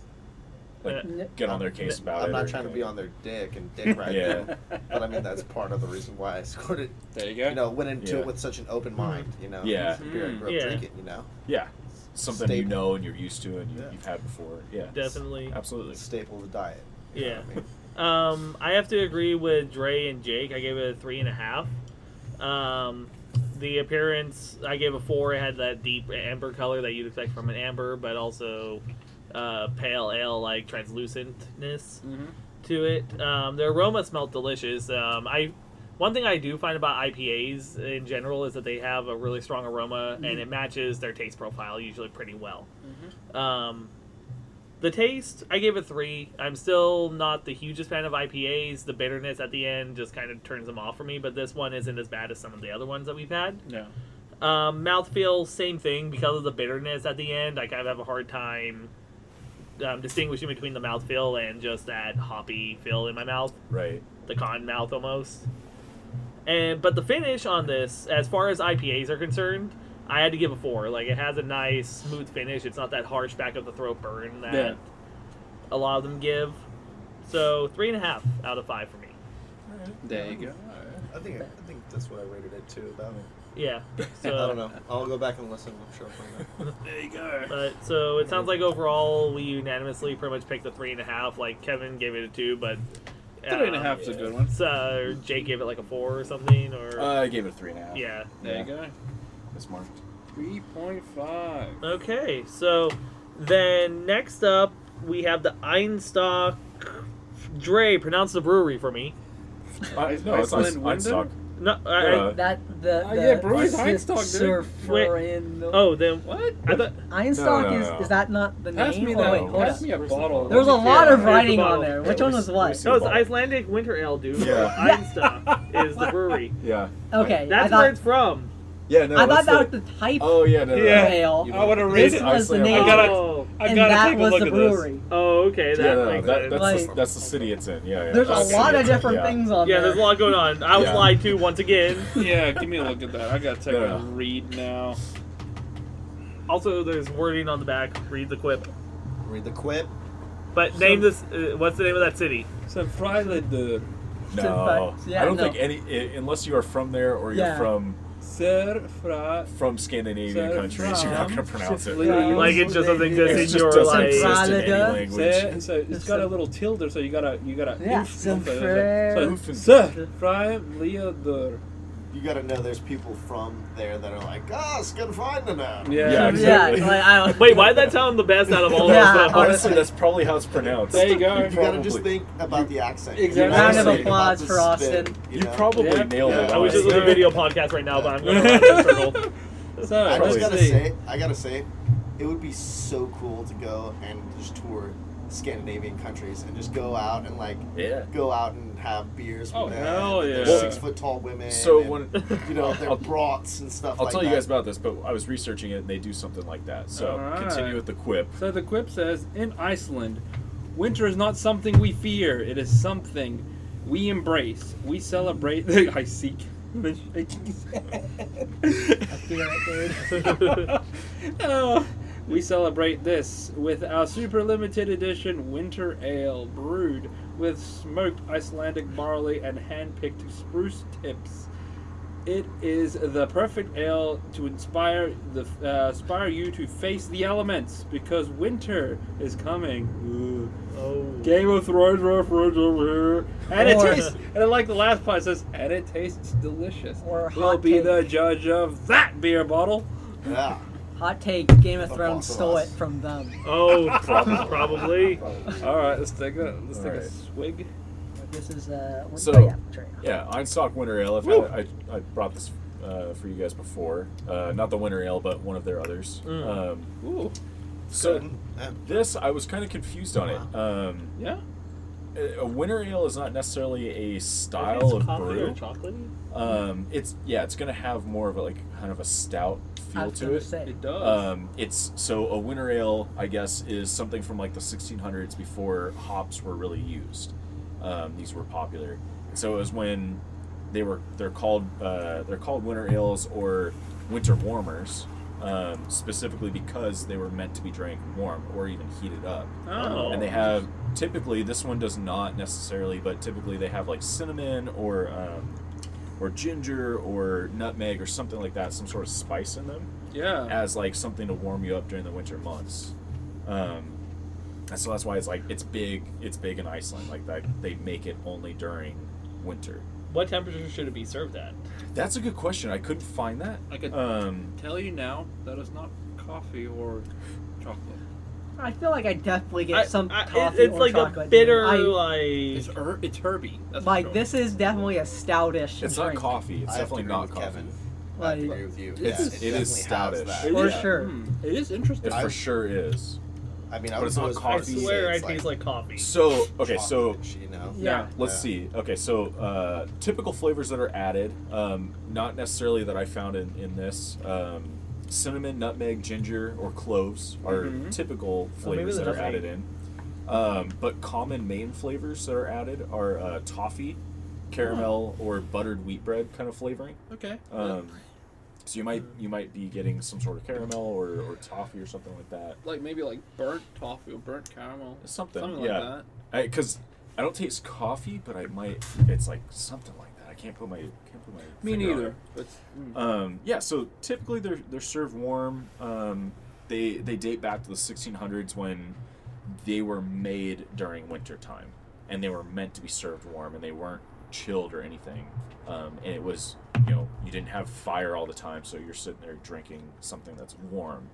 like get on their case about it. I'm not or trying to be on their dick and dick right Yeah. them. But I mean, that's part of the reason why I scored it. There you go. You know, went into Yeah. it with such an open mind. You know, Yeah. It's a beer I grew up Yeah. drinking. You know, Yeah, something you know and you're used to and you, Yeah. you've had before. Yeah, Definitely. absolutely. staple of the diet. you know Yeah. what I mean? Um, I have to agree with Dre and Jake. I gave it a three and a half. Um, the appearance, I gave a four. It had that deep amber color that you'd expect from an amber, but also uh, pale ale like translucentness Mhm. to it. Um, the aroma smelled delicious. Um, I one thing I do find about IPAs in general is that they have a really strong aroma and it matches their taste profile usually pretty well. Um, the taste, I gave it three. I'm still not the hugest fan of IPAs. The bitterness at the end just kind of turns them off for me, but this one isn't as bad as some of the other ones that we've had. No. Um, mouthfeel, same thing. Because of the bitterness at the end, I kind of have a hard time um, distinguishing between the mouthfeel and just that hoppy feel in my mouth, Right. the cotton mouth almost. And but the finish on this, as far as IPAs are concerned, I had to give a four. Like it has a nice, smooth finish. It's not that harsh back of the throat burn that Yeah. a lot of them give. So three and a half out of five for me. There you go. I think I think that's what I rated it too. About Yeah. I don't know. I'll go back and listen. I'm sure. I'll find out. There you go. But so it sounds like overall we unanimously pretty much picked the three and a half. Like Kevin gave it a two, but Three and a half is a good one. So Jake gave it like a four or something, or Uh, I gave it a three and a half. yeah. There you go. It's marked. Three point five. Okay, so then next up we have the Einstök. Dre, pronounce the brewery for me. Uh, no, it's Iceland Ein- Window? Einstök. No, I, I- Uh, That the, Ah, the yeah, Brewery's the Einstök, dude. Surferin- oh, then What? I thought Einstök No, no, is no. is that not the Pass name? me oh, that. wait, hold Pass up. me a bottle. bottle? There was a Yeah, lot of here's the writing on bottle. there. Yeah, Which one was see- let me what? see. no, it's. Icelandic Winter Ale, dude. Yeah. Einstök is the brewery. Yeah. Okay, That's thought, where it's from. Yeah, no. I thought that the, was the type Oh yeah, no, no, no. Yeah. ale. I would have This rated. was the name, I gotta- I and gotta that take a was look the at this. brewery. oh, okay, that Yeah, no, makes that, that's Like- the, that's the city it's in. Yeah, yeah. There's a that's the lot of it's in, different yeah. things on there. yeah, there. there's a lot going on. I was Yeah. lied to once again. Yeah, give me a look at that. I gotta take Yeah. a read now. Also, there's wording on the back. Read the quip. Read the quip. But name this. Uh, what's the name of that city? So Friday the No, Yeah, I don't no. think any unless you are from there or you're Yeah. from Sir Fra from Scandinavian Sir countries, you're not going to pronounce it. Like it just doesn't exist It in just your doesn't like. exist in any Fralida. language. Say, so it's It's got a- a little tilde so you gotta you gotta Yeah, oof, some oof, fra- so, Oof and- Sir Fra Leodor. You gotta know there's people from there that are like, ah, it's gonna find them now. Yeah. Yeah, Yeah, exactly. like, I. Wait, why did that sound the best out of all Yeah, those? Honestly, that's probably how it's pronounced. There you go. You gotta just think about the accent. Exactly. You Round of applause for Austin. spin, You know? probably Yeah. nailed it. I was just was a video podcast right now, but I'm going to run in a circle. So I just gotta see. say, I gotta say, it would be so cool to go and just tour Scandinavian countries and just go out and like Yeah. go out and have beers with Oh, them. hell and their yeah. Six foot tall women. So and, when you know their I'll- brats and stuff. I'll like tell you that. guys about this, but I was researching it and they do something like that. So Alright. continue with the quip. So the quip says, in Iceland, winter is not something we fear. It is something we embrace. We celebrate. I seek. I feel it, dude. Oh, we celebrate this with our super limited edition winter ale brewed with smoked Icelandic barley and hand-picked spruce tips. It is the perfect ale to inspire the uh, inspire you to face the elements because winter is coming. Oh. Game of Thrones reference over here. And it tastes, and I like the last part says, and it tastes delicious. Or We'll be take. the judge of that beer bottle. Yeah. Hot take: Game of Thrones stole it from them. Oh, prob- probably. All right, let's take a let's take a swig. This is uh. what- So- oh, yeah, sorry. Yeah, Einstök Winter Ale. I've had, I, I brought this uh, for you guys before. Uh, not the Winter Ale, but one of their others. Mm. Um, Ooh, so Good. This, I was kind of confused on it. Um, yeah. A a Winter Ale is not necessarily a It's style of coffee or brew. chocolatey. Um, it's yeah, it's gonna have more of a like kind of a stout feel to gonna it. say. It does. Um, it's so a winter ale, I guess, is something from like the 1600s before hops were really used. Um, these were popular, and so it was when they were they're called uh, they're called winter ales or winter warmers, um, specifically because they were meant to be drank warm or even heated up. oh, And they have typically this one does not necessarily, but typically they have like cinnamon or um, or ginger or nutmeg or something like that, some sort of spice in them yeah. as like something to warm you up during the winter months. Um, and so that's why it's like it's big. It's big in Iceland. Like that, they make it only during winter. What temperature should it be served at? That's a good question. I couldn't find that. I could Um, tell you now that it's not coffee or chocolate. I feel like I definitely get I- some I- it- coffee it's or like chocolate. a bitter, I, like It's her- it's herby. That's like this is definitely a stoutish. it's not coffee. It's I definitely not coffee. Kevin. I Like, have agree with you. It's- Yeah, it is stoutish. For is- sure. hmm, it is interesting. It for sure is. I mean, I But would it's not go as far I coffee. as to say swear I it's taste like coffee. So okay, so you know. Yeah. Let's Yeah. see. Okay, so uh, typical flavors that are added, um, not necessarily that I found in, in this. Um, cinnamon, nutmeg, ginger, or cloves are Mhm. typical Oh, maybe flavors that are added in. Um, but common main flavors that are added are uh, toffee, caramel, or buttered wheat bread kind of flavoring. okay. Um, so you might you might be getting some sort of caramel or, or toffee or something like that. like maybe like burnt toffee or burnt caramel. Something, Something yeah. like that. Because I, don't taste coffee, but I might. It's like something like that. I can't put my can't put my. Me neither. But mm. Um, yeah, so typically they're they're served warm. Um, they they date back to the 1600s when they were made during winter time, and they were meant to be served warm, and they weren't chilled or anything. Um, and it was you know you didn't have fire all the time, so you're sitting there drinking something that's warm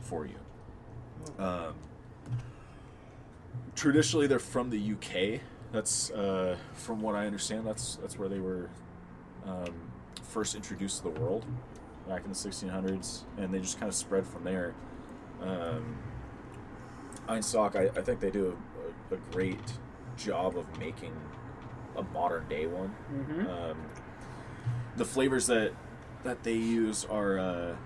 for you. Um, traditionally, they're from the UK. That's uh, from what I understand. That's that's where they were um, first introduced to the world back in the 1600s, and they just kind of spread from there. Um, Einstök, I, I think they do a, a, a great job of making a modern day one. Mhm. Um, the flavors that that they use are uh,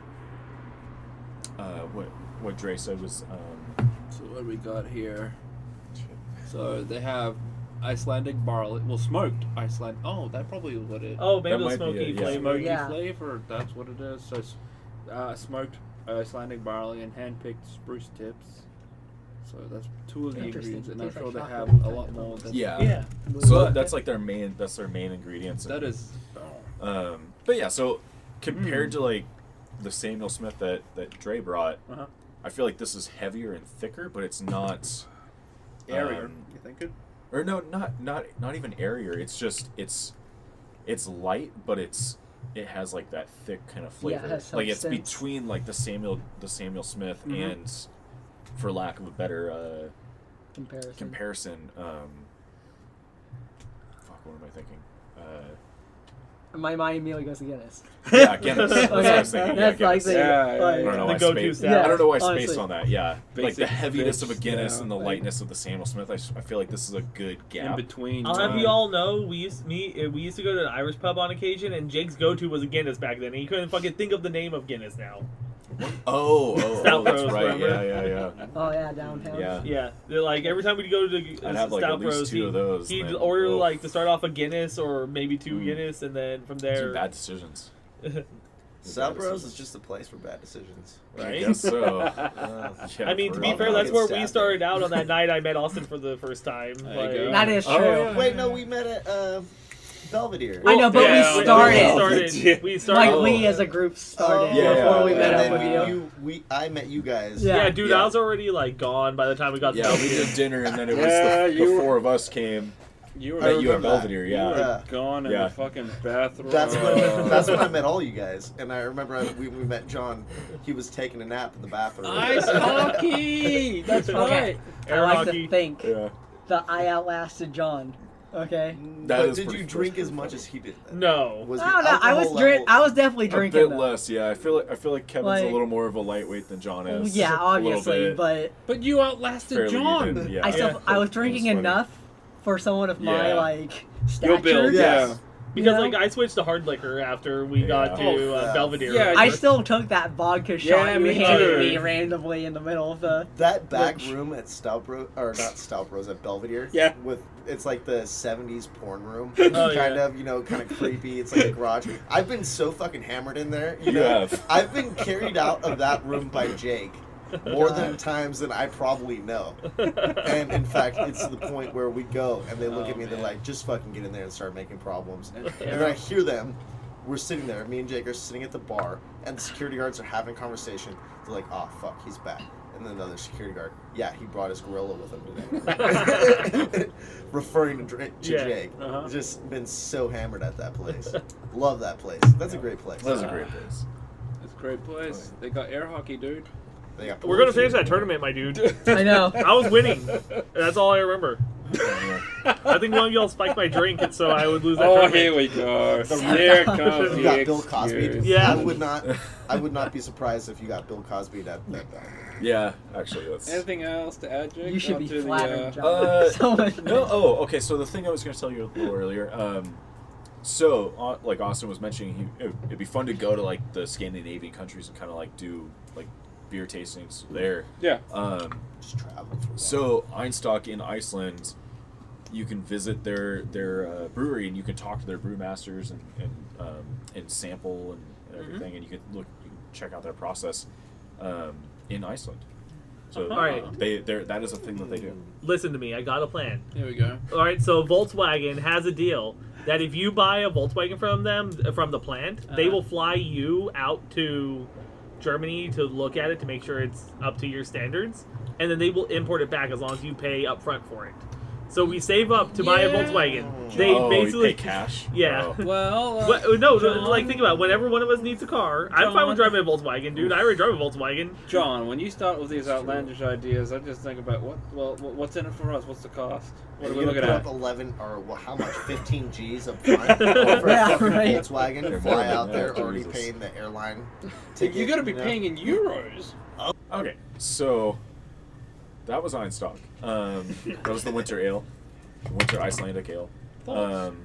uh, what what Dre said was um, So what do we got here? So they have Icelandic barley. Well, smoked Iceland. Oh, that probably is what it. Oh, maybe That the smoky it, yeah. flavor. Smoky Yeah. flavor. That's what it is. So, uh, smoked Icelandic barley and hand-picked spruce tips. So that's two of the ingredients, and I'm sure they have a lot more. thing. Than yeah. Yeah. So But- that's like their main that's their main ingredients. that is. Um, but yeah, so compared Mm. to like the Samuel Smith that that Dre brought, Uh-huh. I feel like this is heavier and thicker, but it's not airier. um, you think it? or no, not not not even airier. It's just it's it's light, but it's it has like that thick kind of Yeah, it flavor. has like it's between like the Samuel the Samuel Smith Mhm. and, for lack of a better uh, comparison. comparison, um, fuck, what am I thinking? Uh, my mind immediately goes to Guinness. Yeah, Guinness. That's what I was thinking. that's yeah, like Guinness. the, Yeah, like, I don't know why go-to space. stout. I don't know why honestly. spaced on that. Yeah, like the Basic heaviness of a bitch, Guinness yeah. and the Like- lightness of the Samuel Smith. I feel like this is a good gap In between. I'll have you all know we used me uh, we used to go to an Irish pub on occasion, and Jake's go-to was a Guinness back then. And he couldn't fucking think of the name of Guinness now. Oh, oh, Stout oh that's Bros, right. Yeah, remember? yeah, yeah. Oh yeah, downtown. Yeah. Yeah, they're like every time we'd go to the I'd have, like, Stout at least Bros, two he, of those, he'd and then- order oh. like to start off a Guinness or maybe two Mm. Guinness, and then from Some there, bad decisions. Stout Bros is just a place for bad decisions. I right? guess so. Uh, Yeah, I mean, to be fair, that's where we started out on that night I met Austin for the first time. There you Like, go. That is Oh, true. yeah. Wait, no, we met at uh, Belvedere. I know, but Yeah, we we started. started. We started. Like Oh. we as a group started Yeah, before we yeah, met yeah, up and with you. we, you, we, I met you guys. Yeah. yeah, dude, Yeah. I was already like gone by the time we got. to Yeah, we did dinner, and then it was Yeah, the, you the were- four of us came. You were, Met you at remember that. Belvedere, you yeah. were Yeah. gone in Yeah. the fucking bathroom. That's Oh. when that's when I met all you guys, and I remember I, we, we met John. He was taking a nap in the bathroom. Ice hockey. That's Okay. right. I like hockey. to think Yeah. that I outlasted John. Okay. Mm, that but is did pretty- you that's drink pretty as much funny. as he did? Then? No. Was I your don't. I was alcohol drink. level- I was definitely A drinking. bit though. less, yeah. I feel like I feel like Kevin's Like- a little more of a lightweight than John Well, is. yeah, A little obviously, bit. but But you outlasted Fairly John. even, yeah. I still Yeah. I was drinking That's funny. enough for someone of my Yeah. like Your stature. build, Yes. Yeah. Because know? like I switched to hard liquor after we got to Oh, uh, yeah. Belvedere. Yeah, I still took that vodka Yeah, shot you handed too. me randomly in the middle of the. That back Which- room at Stout or not Stout at Belvedere. Yeah. With it's like the '70s porn room, Oh, kind yeah. of, you know, kind of creepy. It's like a garage. I've been so fucking hammered in there. You You know, have. I've been carried out of that room by Jake more than times than I probably know. And in fact, it's to the point where we go and they look Oh, at me and they're man. like, "Just fucking get in there and start making problems." And- And then I hear them. We're sitting there. Me and Jake are sitting at the bar, and the security guards are having a conversation. They're like, "Oh fuck, he's back." And then another security guard, "Yeah, he brought his gorilla with him today," referring to, Dra- to Yeah, Jake. uh-huh. Just been so hammered at that place. Love that place. That's a great place. That's was a great place. It's a great place. They got air hockey, dude. They We're gonna pollution. finish that tournament, my dude. I know. I was winning. That's all I remember. I think one of y'all spiked my drink, and so I would lose that Oh, tournament. here we go. The- Here comes You got Bill Cosby. excuse. Yeah. I would not. I would not be surprised if you got Bill Cosby at that. that Yeah, actually, that's. Anything else to add, Jake? You should On be to the, uh, John. Uh, so much. No, oh, okay. So the thing I was going to tell you a little earlier. Um, so, uh, like Austin was mentioning, he, it'd be fun to go to like the Scandinavian countries and kind of like do like beer tastings there. Yeah. Um, just travel. For a while. so Einstök in Iceland, you can visit their their uh, brewery and you can talk to their brewmasters and and, um, and sample and, and everything, and you can look, you can check out their process um, in Iceland. So All right. they they that is a thing that they do. Listen to me. I got a plan. Here we go. All right, so Volkswagen has a deal that if you buy a Volkswagen from them from the plant, they Uh-huh. will fly you out to Germany to look at it to make sure it's up to your standards, and then they will import it back as long as you pay upfront for it. So we save up to buy a Yeah. Volkswagen. They oh, basically you pay cash. Yeah. Oh. Well, uh, Well, no, John, like think about it. whenever one of us needs a car, I'm fine with John. driving a Volkswagen, dude. I already drive a Volkswagen. John, when you start with these outlandish ideas, I just think about what, well, wh- what's in it for us? What's the cost? What Are are you we gonna looking put at? up eleven or well, how much? Fifteen G's of front over Yeah, a fucking right. Volkswagen, They're fly out than there that, already Jesus. paying the airline. You're gonna be know? paying in euros. Okay, so that was Einstök. Um, that was the winter ale, the winter Icelandic ale. Um,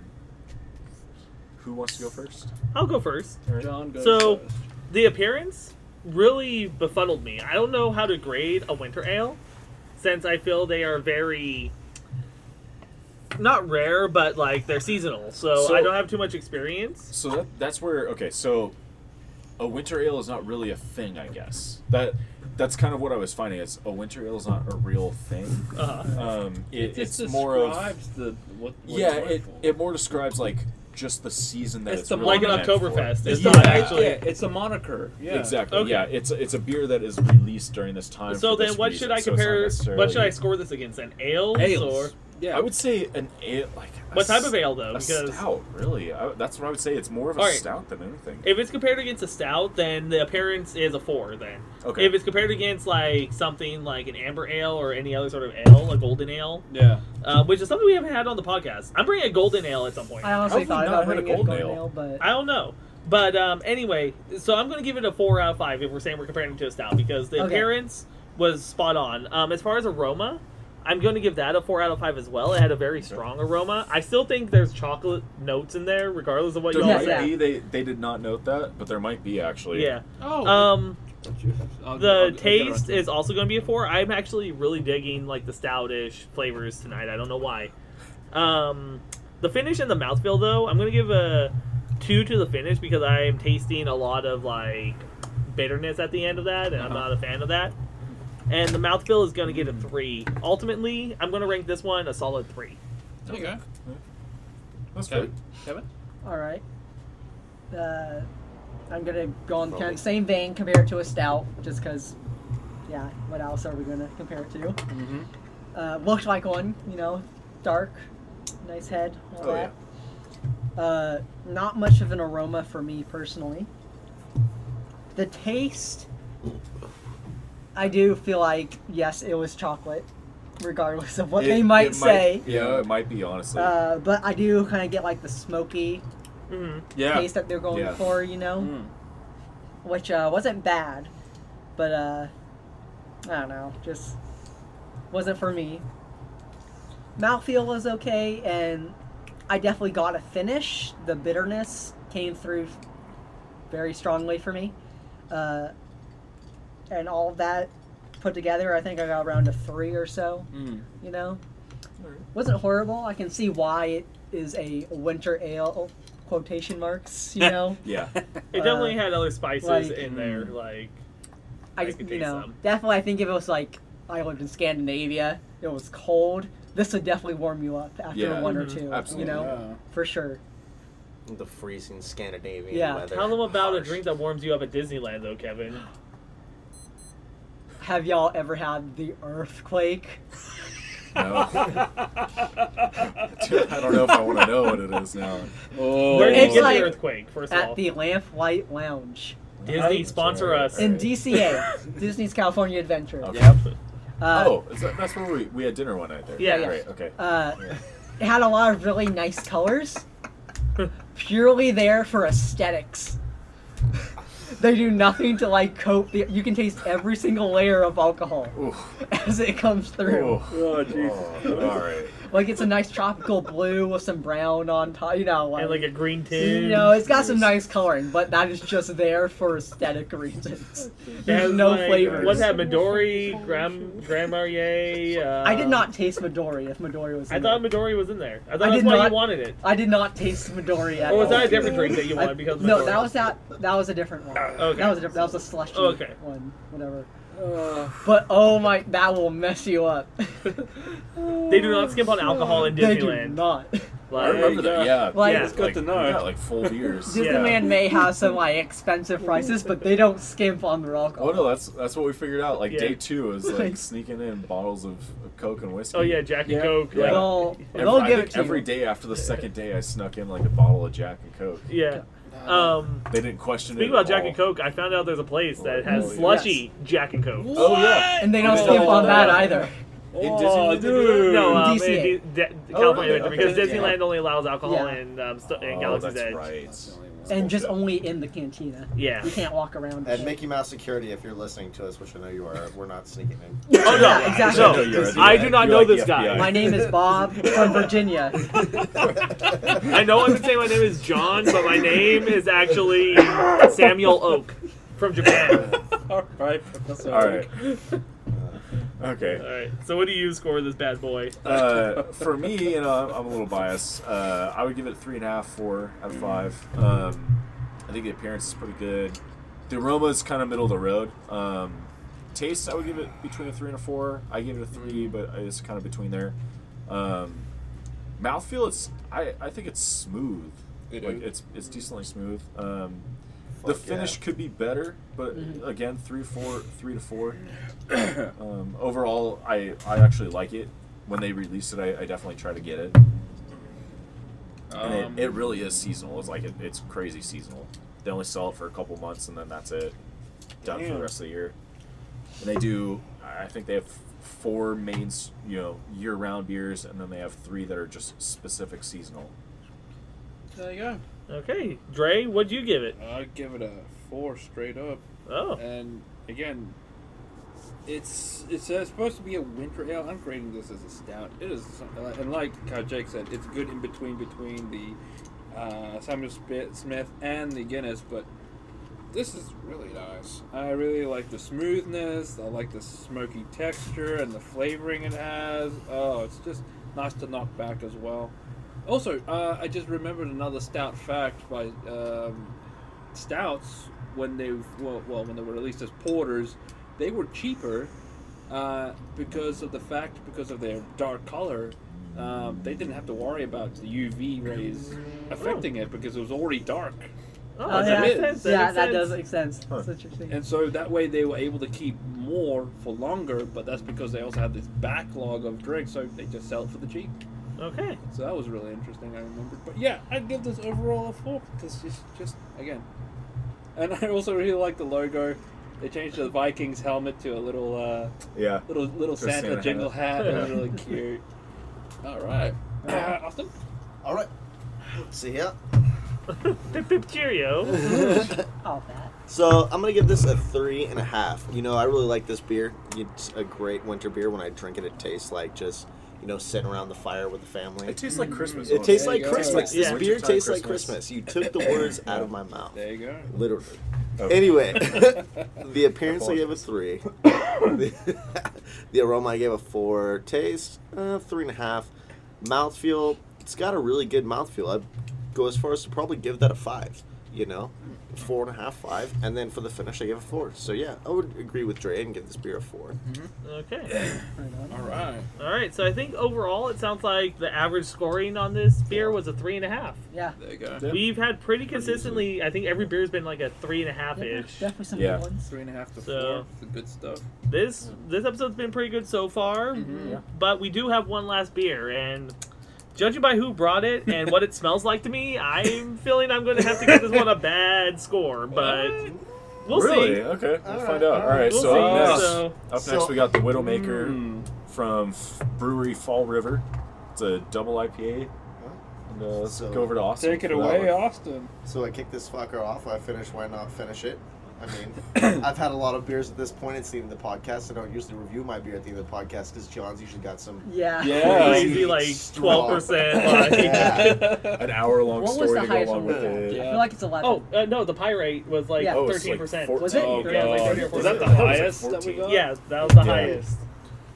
who wants to go first? I'll go first. John goes So- first. The appearance really befuddled me. I don't know how to grade a winter ale, since I feel they are very not rare, but like they're seasonal. So, So- I don't have too much experience. So that, that's where okay. So a winter ale is not really a thing, I guess. That that's kind of what I was finding. Is a winter ale is not a real thing. Uh, Um, it, it it's more of describes the what. what yeah. It it more describes like just the season that It's it's, the really like an meant for. Oktoberfest. It's yeah, not actually. yeah, it's a moniker. Yeah, Exactly. Okay. Yeah, it's it's a beer that is released during this time. So then, what reason, should I so it's not compare? necessarily- What should I score this against? An ale Ales. or Yeah, I would say an ale, like a what type of ale though? A Because stout, really. I, that's what I would say. It's more of a Alright. stout than anything. if it's compared against a stout, then the appearance is a four. Then Okay. if it's compared against like something like an amber ale or any other sort of ale, a golden ale, Yeah. uh, which is something we haven't had on the podcast. I'm bringing a golden ale at some point. I honestly How have we thought not about had a bringing a golden golden ale? ale, but I don't know. But um, anyway, so I'm going to give it a four out of five if we're saying we're comparing it to a stout because the Okay. appearance was spot on. Um, as far as aroma, I'm going to give that a four out of five as well. It had a very strong aroma. I still think there's chocolate notes in there, regardless of what There you all might Yeah, say. be. They they did not note that, but there might be actually. Yeah. Oh, Um, I'll- I'll- the I'll taste is also going to be a four. I'm actually really digging like the stoutish flavors tonight. I don't know why. Um, the finish and the mouthfeel though, I'm going to give a two to the finish because I am tasting a lot of like bitterness at the end of that, and I'm Uh-huh. not a fan of that. And the mouthfeel is going to get a three. Ultimately, I'm going to rank this one a solid three. Okay. That's Kevin? good. Kevin? all right. Uh, I'm gonna go on kind of the same vein, compare it to a stout, just because. Yeah, what else are we gonna compare it to? Mm-hmm. Uh, looked like one, you know, dark, nice head, all Oh, that. Uh, not much of an aroma for me personally. The taste, I do feel like yes, it was chocolate, regardless of what It- they might it say. yeah, it might be honestly. Uh, but I do kind of get like the smoky Mm-hmm. yeah. taste that they're going Yeah. for, you know, Mm. which uh, wasn't bad, but uh, I don't know, just wasn't for me. Mouthfeel was okay, and I definitely got a finish. The bitterness came through very strongly for me, uh, and all of that put together, I think I got around a three or so. Mm. You know, wasn't horrible. I can see why it is a winter ale, quotation marks. You know. Yeah. It definitely had other spices like- in there, like I, I just- could you taste know, some. definitely. I think if it was like I lived in Scandinavia, it was cold. This would definitely warm you up after Yeah. one or Mhm. two. Absolutely. You know, Yeah. for sure. The freezing Scandinavian Yeah. weather. tell them about a drink that warms you up at Disneyland, though, Kevin. Have y'all ever had the earthquake? No. Dude, I don't know if I want to know what it is now. Oh, Where did you It's get like the earthquake? First of all, At the Lamplight Lounge Disney sponsor us. in DCA, Disney's California Adventure. Okay. Yep. Uh, oh, is that, that's where we, we had dinner one night there. Yeah. Great. Okay. uh, Yeah. it had a lot of really nice colors, purely there for aesthetics. They do nothing to like coat the. You can taste every single layer of alcohol Oof. as it comes through. Oof. Oh, jeez. Oh, all right. Like it's a nice tropical blue with some brown on top. You know, like, and like a green tin. you know, it's got some nice coloring, but that is just there for aesthetic reasons. It There's has, no like, flavors. What's that? Midori, Grand Grand Marnier. Uh, I did not taste Midori. If Midori was, in there? I thought there. Midori was in there. I thought I that's did why not- you wanted it. I did not taste Midori at all. Or was all. that a different drink that you I- wanted because of no, Midori? that was that. That was a different one. okay. That was a different. That was a slushy Okay. one. Whatever. Uh, But oh my, that will mess you up. They do not skimp on alcohol in They do Disneyland. not. I remember that. Yeah. Like- Yeah. It's good like, to know. we got like full beers. Yeah. Disneyland may have some like expensive prices, but they don't skimp on their alcohol. Oh no, that's that's what we figured out. Like Yeah. day two is Like- like sneaking in bottles of Coke and whiskey. oh yeah, Jack and Yeah. Coke. Yeah. Like, They'll, they'll I give it to every you. day after the second day, I snuck in like a bottle of Jack and Coke. yeah. Um, They didn't question speaking it. about at Jack all. and Coke, I found out there's a place that Oh, has yes. slushy Jack and Coke. Oh yeah. And they don't Oh, skimp on that either. In Oh, Disneyland, they do dude. No, um, DCA. in D- D- Oh, really? Adventure, because Okay. Disneyland only allows alcohol Yeah. in, um, st- in Oh, Galaxy's that's Edge. right. And just only in the cantina. Yeah. You can't walk around. And Mickey Mouse Security, if you're listening to us, which I know you are, we're not sneaking in. Oh no, Yeah, exactly. No, I know you're a- I do not know like this the guy. My name is Bob from Virginia. I know I've been saying my name is John, but my name is actually Samuel Oak from Japan. All right, Professor. All right. Okay. All right. So what do you score this bad boy? Uh, for me, you know, I'm, I'm a little biased. Uh, I would give it three and a half, four out of five. Um, I think the appearance is pretty good. The aroma is kind of middle of the road. Um, taste, I would give it between a three and a four. I give it a three, but it's kind of between there. Um, mouthfeel, it's I, I think it's smooth. It like is. it's it's decently smooth. Um, the finish yeah. could be better, but Mhm. again, three, four, three to four. Um, overall, I, I actually like it. When they release it, I, I definitely try to get it. And Um, it, it really is seasonal. It's like it, it's crazy seasonal. They only sell it for a couple months and then that's it. Done for the rest of the year. And they do. I think they have four main, you know, year-round beers, and then they have three that are just specific seasonal. There you go. Okay, Dre, what'd you give it? I'd give it a four straight up. Oh, And again, it's it's uh, supposed to be a winter ale. I'm grading this as a stout. It is, and like how Jake said, it's good in between between the uh, Samuel Smith and the Guinness. But this is really nice. I really like the smoothness. I like the smoky texture and the flavoring it has. Oh, it's just nice to knock back as well. Also, uh, I just remembered another stout fact by um, stouts when they well, well when they were released as porters, they were cheaper uh, because of the fact because of their dark color. Um, they didn't have to worry about the UV rays affecting it because it was already dark, oh, Oh, that yeah. makes sense. That yeah, makes that does make sense. Huh. That's interesting. and so that way they were able to keep more for longer. But that's because they also had this backlog of drinks, so they just sell it for the cheap. Okay. So that was really interesting. I remember, but yeah, I'd give this overall a four because it's just again, and I also really like the logo. They changed the Vikings helmet to a little uh, Yeah. little little To Santa, Santa jingle hat. hat. It was really cute. All right, Austin. All right. See ya. Pip pip cheerio. All that. So I'm gonna give this a three and a half. You know, I really like this beer. It's a great winter beer. When I drink it, it tastes like just you know sitting around the fire with the family. It tastes like Christmas. It tastes like. Christmas. This beer tastes like Christmas. Christmas. You took the words out of my mouth, There you go. literally. Oh. Anyway, the appearance I gave a three. the, the aroma I gave a four. Taste uh, three and a half. Mouthfeel, it's got a really good mouthfeel. I'd go as far as to probably give that a five. You know, four and a half, five, and then for the finish I gave a four. So yeah, I would agree with Dre and give this beer a four. Mm-hmm. Okay. Right on. All right. All right. So I think overall, it sounds like the average scoring on this beer was a three and a half. Yeah. There you go. Yeah. We've had pretty consistently. I think every beer's been like a three and a half Yeah, ish. Definitely some Yeah. good ones. Three and a half to So- four. The good stuff. This this episode's been pretty good so far, mm-hmm. Yeah. but we do have one last beer, and judging by who brought it and what it smells like to me, I'm feeling I'm going to have to give this one a bad score. But we'll really? see. Okay, we'll Alright, find out. All right, We'll so up next, So- up next So- we got the Widowmaker Mm. from Brewery Fall River. It's a double IPA. And, uh, let's So- go over to Austin. Take it away. Austin. So I kick this fucker off. I finish. Why not finish it? I mean, I've had a lot of beers at this point. It's the end of the podcast. I don't usually review my beer at the end of the podcast because John's usually got some. Yeah. Yeah. Crazy, like twelve percent. Like, Yeah. An hour long What was story the to go highest along one? with we it. Yeah. I feel like it's eleven. oh uh, no, the pie rate was like Yeah. Oh, it's thirteen like percent. 14. Was it? Oh, Yeah, like 30 or Was that the 40. highest that we got? Yeah, that was the Yeah. highest.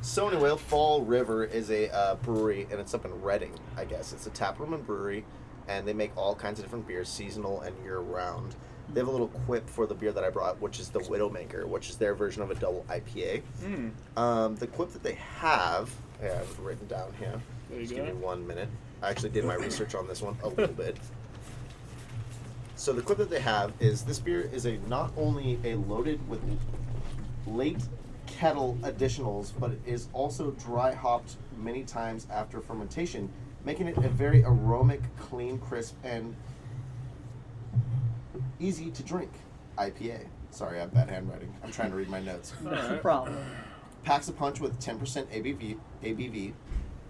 So anyway, Fall River is a uh, brewery, and it's up in Redding, I guess. It's a tap room and brewery, and they make all kinds of different beers, seasonal and year round. They have a little quip for the beer that I brought, which is the Widowmaker, which is their version of a double IPA. Mm. Um, the quip that they have, I have it written down here. There you Just go. give me one minute. I actually did my research on this one a little bit. So the quip that they have is this beer is a not only a loaded with late kettle additionals, but it is also dry hopped many times after fermentation, making it a very aromatic, clean, crisp, and easy to drink IPA. Sorry, I have bad handwriting. I'm trying to read my notes No Alright. problem. packs a punch with 10% ABV. ABV.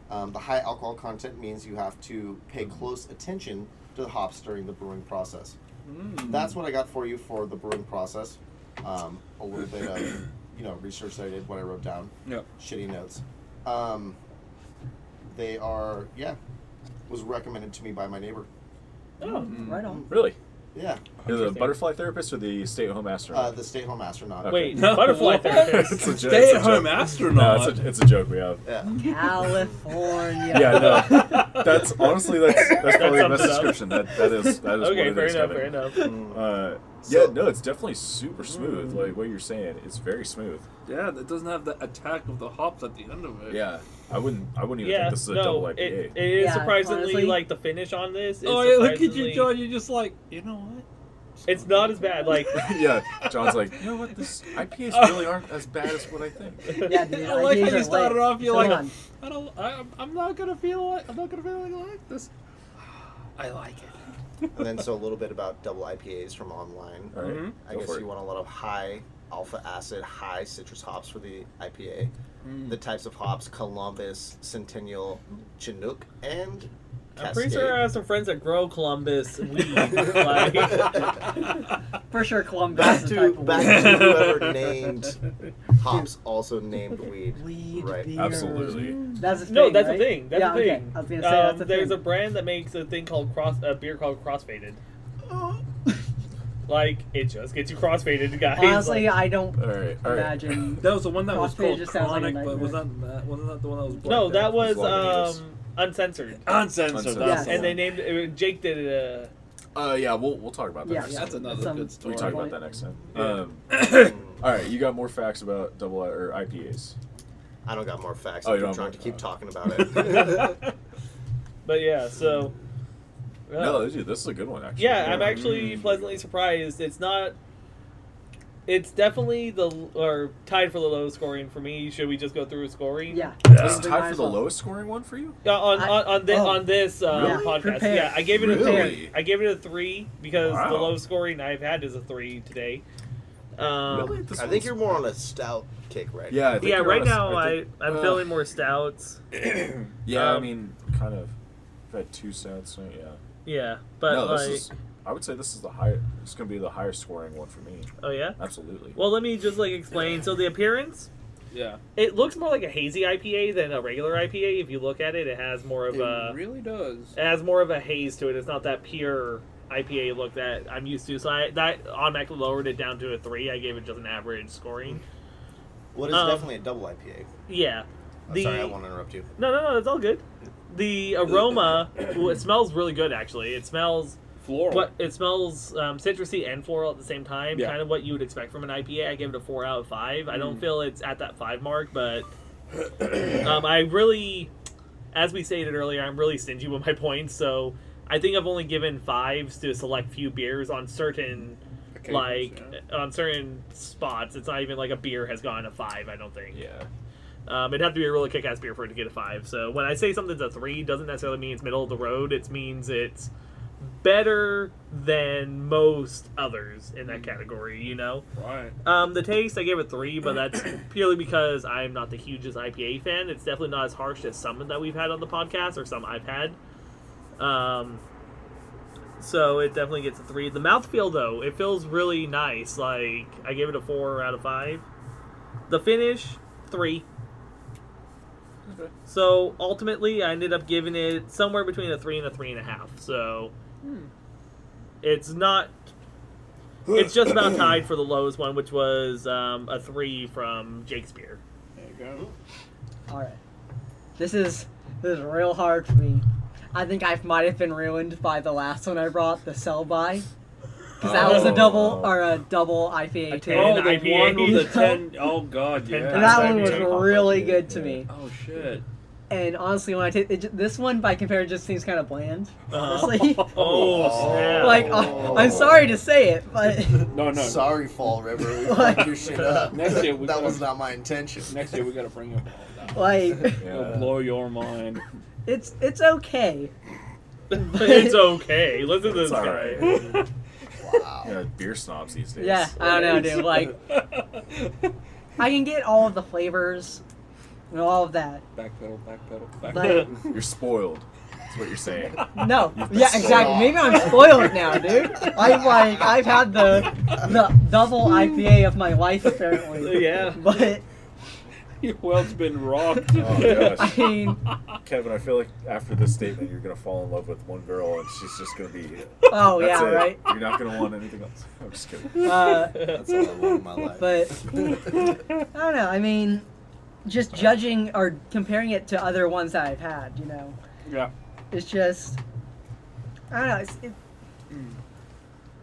Um, the high alcohol content means you have to pay close attention to the hops during the brewing process. Mm. That's what I got for you for the brewing process. Um, a little bit of you know research that I did, what I wrote down, Yep. shitty notes. Um, they are yeah, was recommended to me by my neighbor. Oh, Mm. right on. Really? Yeah, You're the butterfly therapist or the stay-at-home astronaut? uh, the stay-at-home astronaut. Wait, No. butterfly therapist. It's a joke, Stay it's a at home astronaut. No, it's a, it's a joke we have. Yeah. California. Yeah, no. That's honestly that's that's probably the sums best description. That that is that is okay, what it fair is, enough, Kevin. fair enough. Mm. Uh, So- yeah, no, it's definitely super smooth. Like what you're saying, it's very smooth. Yeah, that doesn't have the attack of the hops at the end of it. Yeah, I wouldn't I wouldn't even Yeah, think this is a no, double it, IPA. it is Yeah, surprisingly honestly- like the finish on this. Is Oh, yeah, look at you, John. You're just like, you know what? It's not as bad. Like yeah, John's like, you know what? This IPAs really aren't as bad as what I think. Yeah, dude. I like how you started lit. off. You're Come like, on. I don't. I, I'm not gonna feel like. I'm not gonna feel like, like this. I like it. and then so a little bit about double IPAs from online. All right, Mhm. I go guess you it. want a lot of high alpha acid, high citrus hops for the IPA. The types of hops: Columbus, Centennial, Chinook, and I'm pretty sure I have some friends that grow Columbus weed. like, For sure, Columbus Back is to type of back weed. to whoever named hops also named weed. Weed Right. beer. Absolutely. That's the thing. no, that's right? the thing. That's yeah, the okay. thing. I was gonna say that's Um, the there's thing. a brand that makes a thing called cross a beer called crossfaded. Like it just gets you crossfaded, guys. Honestly, Like- I don't All right, all right. imagine. That was the one that was called just sounds like Chronic, but was nightmare. that, that wasn't that the one that was no, that Death? was um, uncensored. uncensored. Uncensored. That's Yeah. And they named it. Jake did it. Uh, Uh, yeah, we'll we'll talk about that. Yeah, yeah. That's another Some- good We story. can talk about that next time. Yeah. Um, all right, you got more facts about double I- or IPAs? I don't got more facts. Oh, I'm you don't trying to keep talking about it. but yeah, so. No, dude, this is a good one actually. Yeah, I'm actually pleasantly surprised. It's not. It's definitely the or tied for the lowest scoring for me. Should we just go through scoring? Yeah. This is We tied for the lowest scoring one for you. Uh, on, I- on on, thi- oh. on this uh, Yeah, podcast, prepare. yeah, I gave it a Really? I gave it a three because the Wow. lowest scoring I've had is a three today. Um, really? I think you're more on a stout kick right Yeah, I think Yeah, right a- now I think- I'm uh, feeling more stouts. Yeah, I um, mean, kind of. I've had two stouts, So yeah. Yeah, but no, like, is. I would say this is the high. It's gonna be the higher scoring one for me. oh yeah. Absolutely. Well, let me just like explain. So the appearance, Yeah. it looks more like a hazy IPA than a regular IPA. If you look at it, it has more of It a really does. it has more of a haze to it. It's not that pure IPA look that I'm used to. So I that automatically lowered it down to a three. I gave it just an average scoring. What is Um, definitely a double IPA. Yeah. I'm The sorry, I want to interrupt you. no no no, it's all good. The aroma, well, it smells really good actually. It smells Floral. What it smells um, citrusy and floral at the same time. Yeah. Kind of what you would expect from an IPA. I give it a four out of five. I don't feel it's at that five mark, but um, I really, as we stated earlier, I'm really stingy with my points. So I think I've only given fives to a select few beers on certain Occasions, like yeah. on certain spots. It's not even like a beer has gone a five. I don't think. yeah. Um, it'd have to be a really kick-ass beer for it to get a five. So when I say something's a three, doesn't necessarily mean it's middle of the road. It means it's better than most others in that category. You know, Right. um, the taste I gave it three, but that's purely because I'm not the hugest IPA fan. It's definitely not as harsh as some that we've had on the podcast or some I've had. Um, so it definitely gets a three. The mouthfeel though, it feels really nice. Like I gave it a four out of five. The finish, three. Okay. So ultimately, I ended up giving it somewhere between a three and a three and a half. So it's not. It's just about tied for the lowest one, which was um, a three from Shakespeare. There you go. All right. This is this is real hard for me. I think I might have been ruined by the last one I brought, the sell by, because that was a double or a double IPA A too. ten. Oh, the IPA. one with the ten. Oh God, Ten yeah. and that one was really good to me. Oh shit. And honestly, when I take it, this one, by comparison, just seems kind of bland. Uh-huh. Honestly, Oh, snap. like I, I'm sorry to say it, but No, no. Sorry, Fall River. We Like- fucked your shit up. Next year we that gotta- was not my intention. Next year we gotta bring up all that. like It'll blow your mind. it's it's okay. it's okay. Listen to this all guy. right. Wow. Yeah, beer snobs these days. Yeah, I don't know, dude. Like I can get all of the flavors and all of that, Backpedal, backpedal, but backpedal. You're spoiled. That's what you're saying. no. Yeah, sold exactly. Maybe I'm spoiled now, dude. I've like I've had the the double IPA of my life apparently. Yeah. But Your world's been rocked. Oh, I mean, Kevin, I feel like after this statement, you're gonna fall in love with one girl, and she's just gonna be. oh that's yeah, it. right. You're not gonna want anything else. I'm just kidding. Uh, That's all I want in my life. but I don't know. I mean, just judging or comparing it to other ones that I've had, you know, yeah. it's just I don't know. It's, it,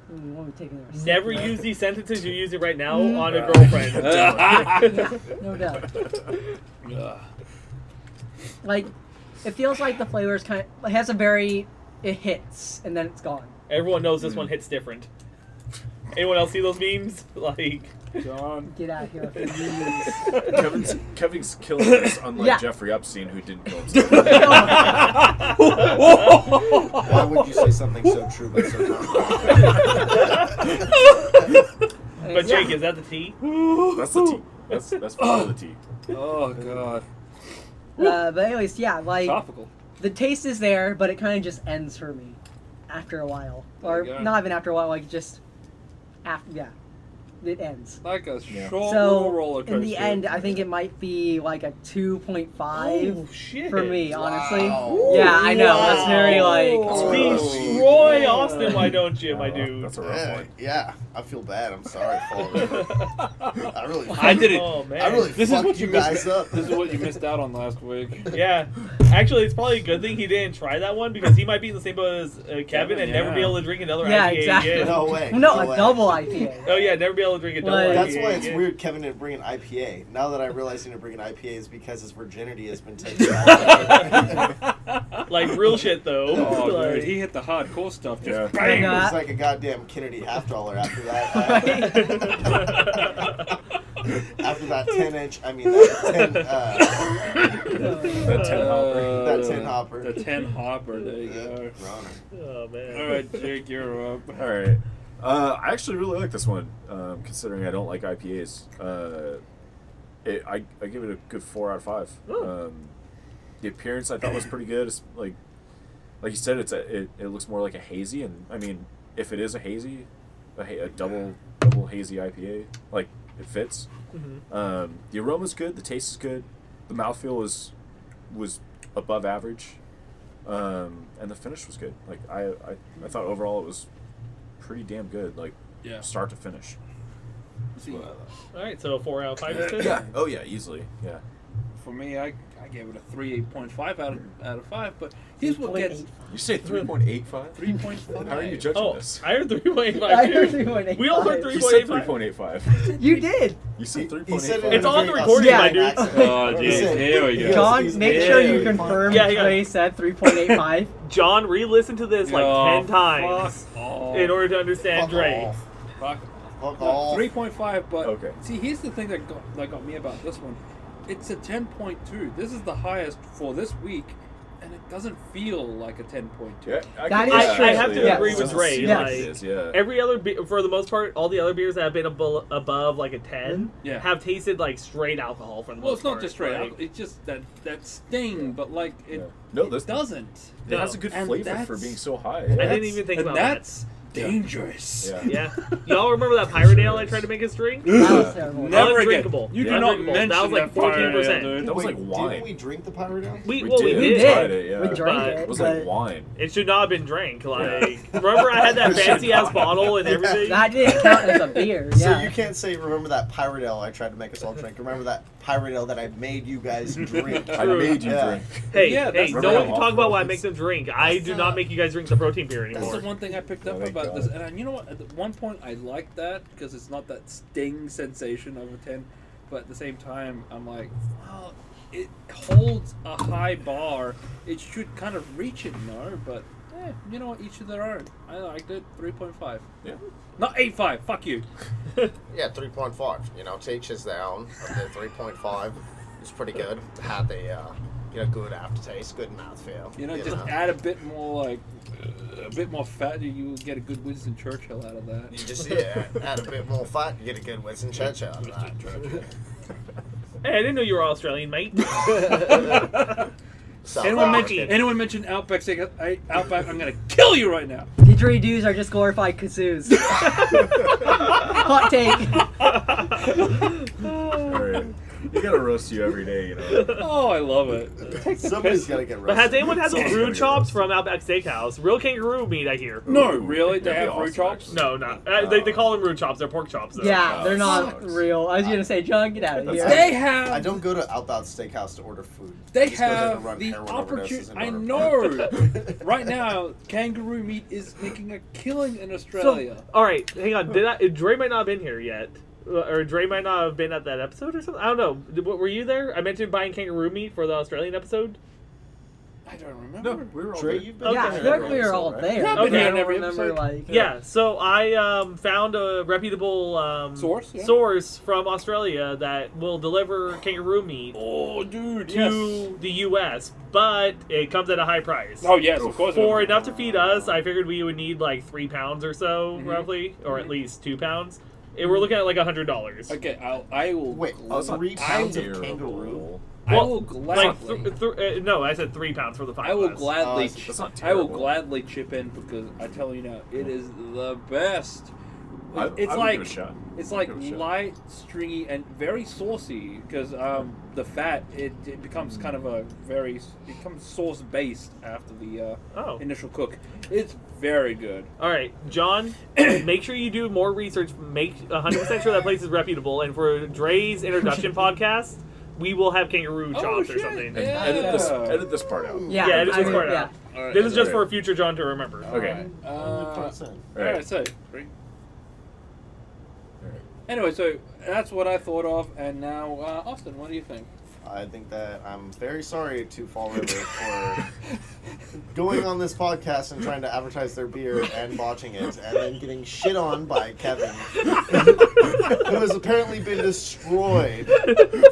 Hmm, let me take Never right? use these sentences You use it right now Mm. on a girlfriend. No doubt. Like, it feels like the flavor is kind of it has a very it hits and then it's gone. Everyone knows this one hits different. Anyone else see those memes? Like, Jon. Get out of here. with. Kevin's Kevin's killing this, unlike Yeah. Jeffrey Epstein, who didn't kill himself. Why would you say something so true but so not? but Yeah. drink? Is that the tea? That's the tea. That's that's for sure the tea. Oh god. Uh, but anyways, yeah, like Topical. the taste is there, but it kind of just ends for me after a while, There or you go. not even after a while, like just after. Yeah, it ends. Like a Yeah. short So roller coaster. in the end, I think it might be like a 2.5 for me, honestly. Wow. Yeah, I know. That's very like. Oh. Destroy Austin, why don't you, my dude? That's a rough Yeah, one. yeah, I feel bad. I'm sorry, I really, I did it. Oh man. I really This is what you you guys missed. up. This is what you missed out on last week. Yeah, actually, it's probably a good thing he didn't try that one because he might be in the same boat as uh, Kevin and never be able to drink another IPA. Yeah, IPA exactly. again. No way. No, way. a double IPA. Oh yeah, never be able to drink a double Like- IPA. That's why it's again. weird Kevin didn't bring an IPA. Now that I realize he didn't bring an IPA is because his virginity has been taken. Like real shit though. Oh, Like- dude, he hit the hardcore stuff. Just Yeah. bang. Yeah. It's like a goddamn Kennedy half dollar after that. after that 10 inch, I mean, that 10, uh, That ten hopper. That ten hopper. The ten hopper. There you go. Oh man. All right, Jake, you're up. All right. Uh, I actually really like this one, um, considering I don't like IPAs. Uh, it, I, I give it a good four out of five. Ooh. Um, the appearance I thought was pretty good. It's like, like you said, it's a, it, it looks more like a hazy, and I mean, if it is a hazy, a, a double double hazy IPA, like it fits. Mhm. Um, the aroma's good. The taste is good. The mouthfeel was was above average, um, and the finish was good. Like I, I, I thought overall it was pretty damn good. Like Yeah. start to finish. See, All right, so four out of five. you said? Yeah. Oh yeah. Easily. Yeah. for me, I, I gave it a three eight point five out of out of five. But here's what gets You say three point eight five. three point five. How are you judging Oh, this? I heard three point I heard 3.85. We all heard You three said point three eight point five. eight five. You did. You said three He point said eight it five. It's in a on very the recording, my Australian dude. accent. Oh, He jeez. Here we go. Jon, he's- make yeah, sure you confirm Yeah, yeah. Dre said 3.85. Jon, re-listen to this like oh, ten times fuck in order to understand Fuck Dre. off. Fuck. Fuck off. Three point five, but Okay. see, here's the thing that got that got me about this one. It's a ten point two. This is the highest for this week, and it doesn't feel like a ten point two. Yeah, I, That can- yeah, true. I have to yeah. agree with doesn't Ray, like- like it is, yeah. Every other, be- for the most part, all the other beers that have been abo- above like a ten mm-hmm. Yeah. have tasted like straight alcohol for the Well, most it's not part. just straight like, alcohol. It's just that that sting, but like it, Yeah. No, it this- doesn't. It has a good And flavor for being so high. I didn't even think and about that. That's dangerous. Yeah. Yeah, y'all remember that pirate ale I tried to make us drink? That was terrible. Never again. Undrinkable. You do Yeah. not Undrinkable. mention That was like that fire ale, 14%. dude. That was like wine. Didn't we drink the Pirate Ale? We, We well, did. we We We did. did. tried it, yeah. We drank But- it. It was like wine. It should not have been drank. Like, remember I had that fancy ass bottle and everything. That didn't count as a beer. So you can't say, remember that Pirate Ale I tried to make us all drink. Remember that Pirate Ale that I made you guys drink. I made you drink. Hey, hey, no one can talk about why I make them drink. I do not- not make you guys drink the protein beer anymore. That's the one thing I picked up thank about God. this, and you know what? At one point, I like that because it's not that sting sensation of a ten, but at the same time, I'm like, well, it holds a high bar. It should kind of reach it, no. But eh, you know what? Each of their own. I liked it. Three point five. Yeah. Not eight five. Fuck you. Yeah, 3.5. You know, to each his their own. The 3.5 is pretty good. Had the, uh, you know, good aftertaste, good mouthfeel. You know, just add a bit more like uh, a bit more fat, and you will get a good Winston Churchill out of that. You just, yeah, add a bit more fat, you get a good Winston Churchill out of that. Hey, I didn't know you were Australian, mate. South Anyone African. mention anyone mention Outback? Steak, I, Outback, I'm gonna kill you right now. Didgeridoos are just glorified kazoos. Hot take. All right. You gotta roast you every day, you know. Oh, I love it. Somebody's got to get roasted. But has anyone had the Someone's brew gotta get chops roasted. from Outback Steakhouse? Real kangaroo meat, I hear. No, Ooh, really? They that'd have be root awesome, chops? actually. No, not. Uh, they, they call them root chops. They're pork chops. Though. Yeah, they're not sucks. real. I was gonna say, Jon, get out of here. not- They have. I don't go to Outback Steakhouse to order food. They Just go there to have run the heroin opportunity. overdoses and I order know. right now, kangaroo meat is making a killing in So, Australia. all right, hang on. Did I? Dre might not have been here yet, or Dre might not have been at that episode or something. I don't know. Did- Were you there? I mentioned buying kangaroo meat for the Australian episode. I don't remember. No, we were all Dre, there. you've been Yeah, I there feel like every we were episode, all right? there. Yeah, I've been but here I don't every remember episode. like. Yeah. So I um, found a reputable um, Source, yeah. source from Australia that will deliver kangaroo meat Oh, dude. to Yes. the U.S., but it comes at a high price. Oh yes, of course. For enough to feed us, I figured we would need like three pounds or so, Mhm. roughly, or at Mhm. least two pounds. And we're looking at like a hundred dollars. Okay, I'll, I will. Wait, three pounds of terrible. kangaroo. I Well, will Like, gladly. th- th- uh, no, I said three pounds for the five. I will glass. gladly. Ch- that's not I will gladly chip in because I tell you now, it is the best. I, it's I like give it a it's like Give it a shot. light, stringy, and very saucy because um, the fat it, it becomes kind of a very it becomes sauce based after the uh, Oh. initial cook. It's very good. All right, Jon. make sure you do more research. Make 100 percent sure that place is reputable. And for Dre's introduction podcast, we will have kangaroo Oh, chops or shit. something. And edit this, edit this part out. Yeah, Yeah, this I is would- part yeah. out. All right, This is just Okay. for future Jon to remember. all Okay. right. Uh, all 100%. right, so three. Anyway, so that's what I thought of, and now uh, Austin, what do you think? I think that I'm very sorry to Fall River for going on this podcast and trying to advertise their beer and botching it, and then getting shit on by Kevin, who has apparently been destroyed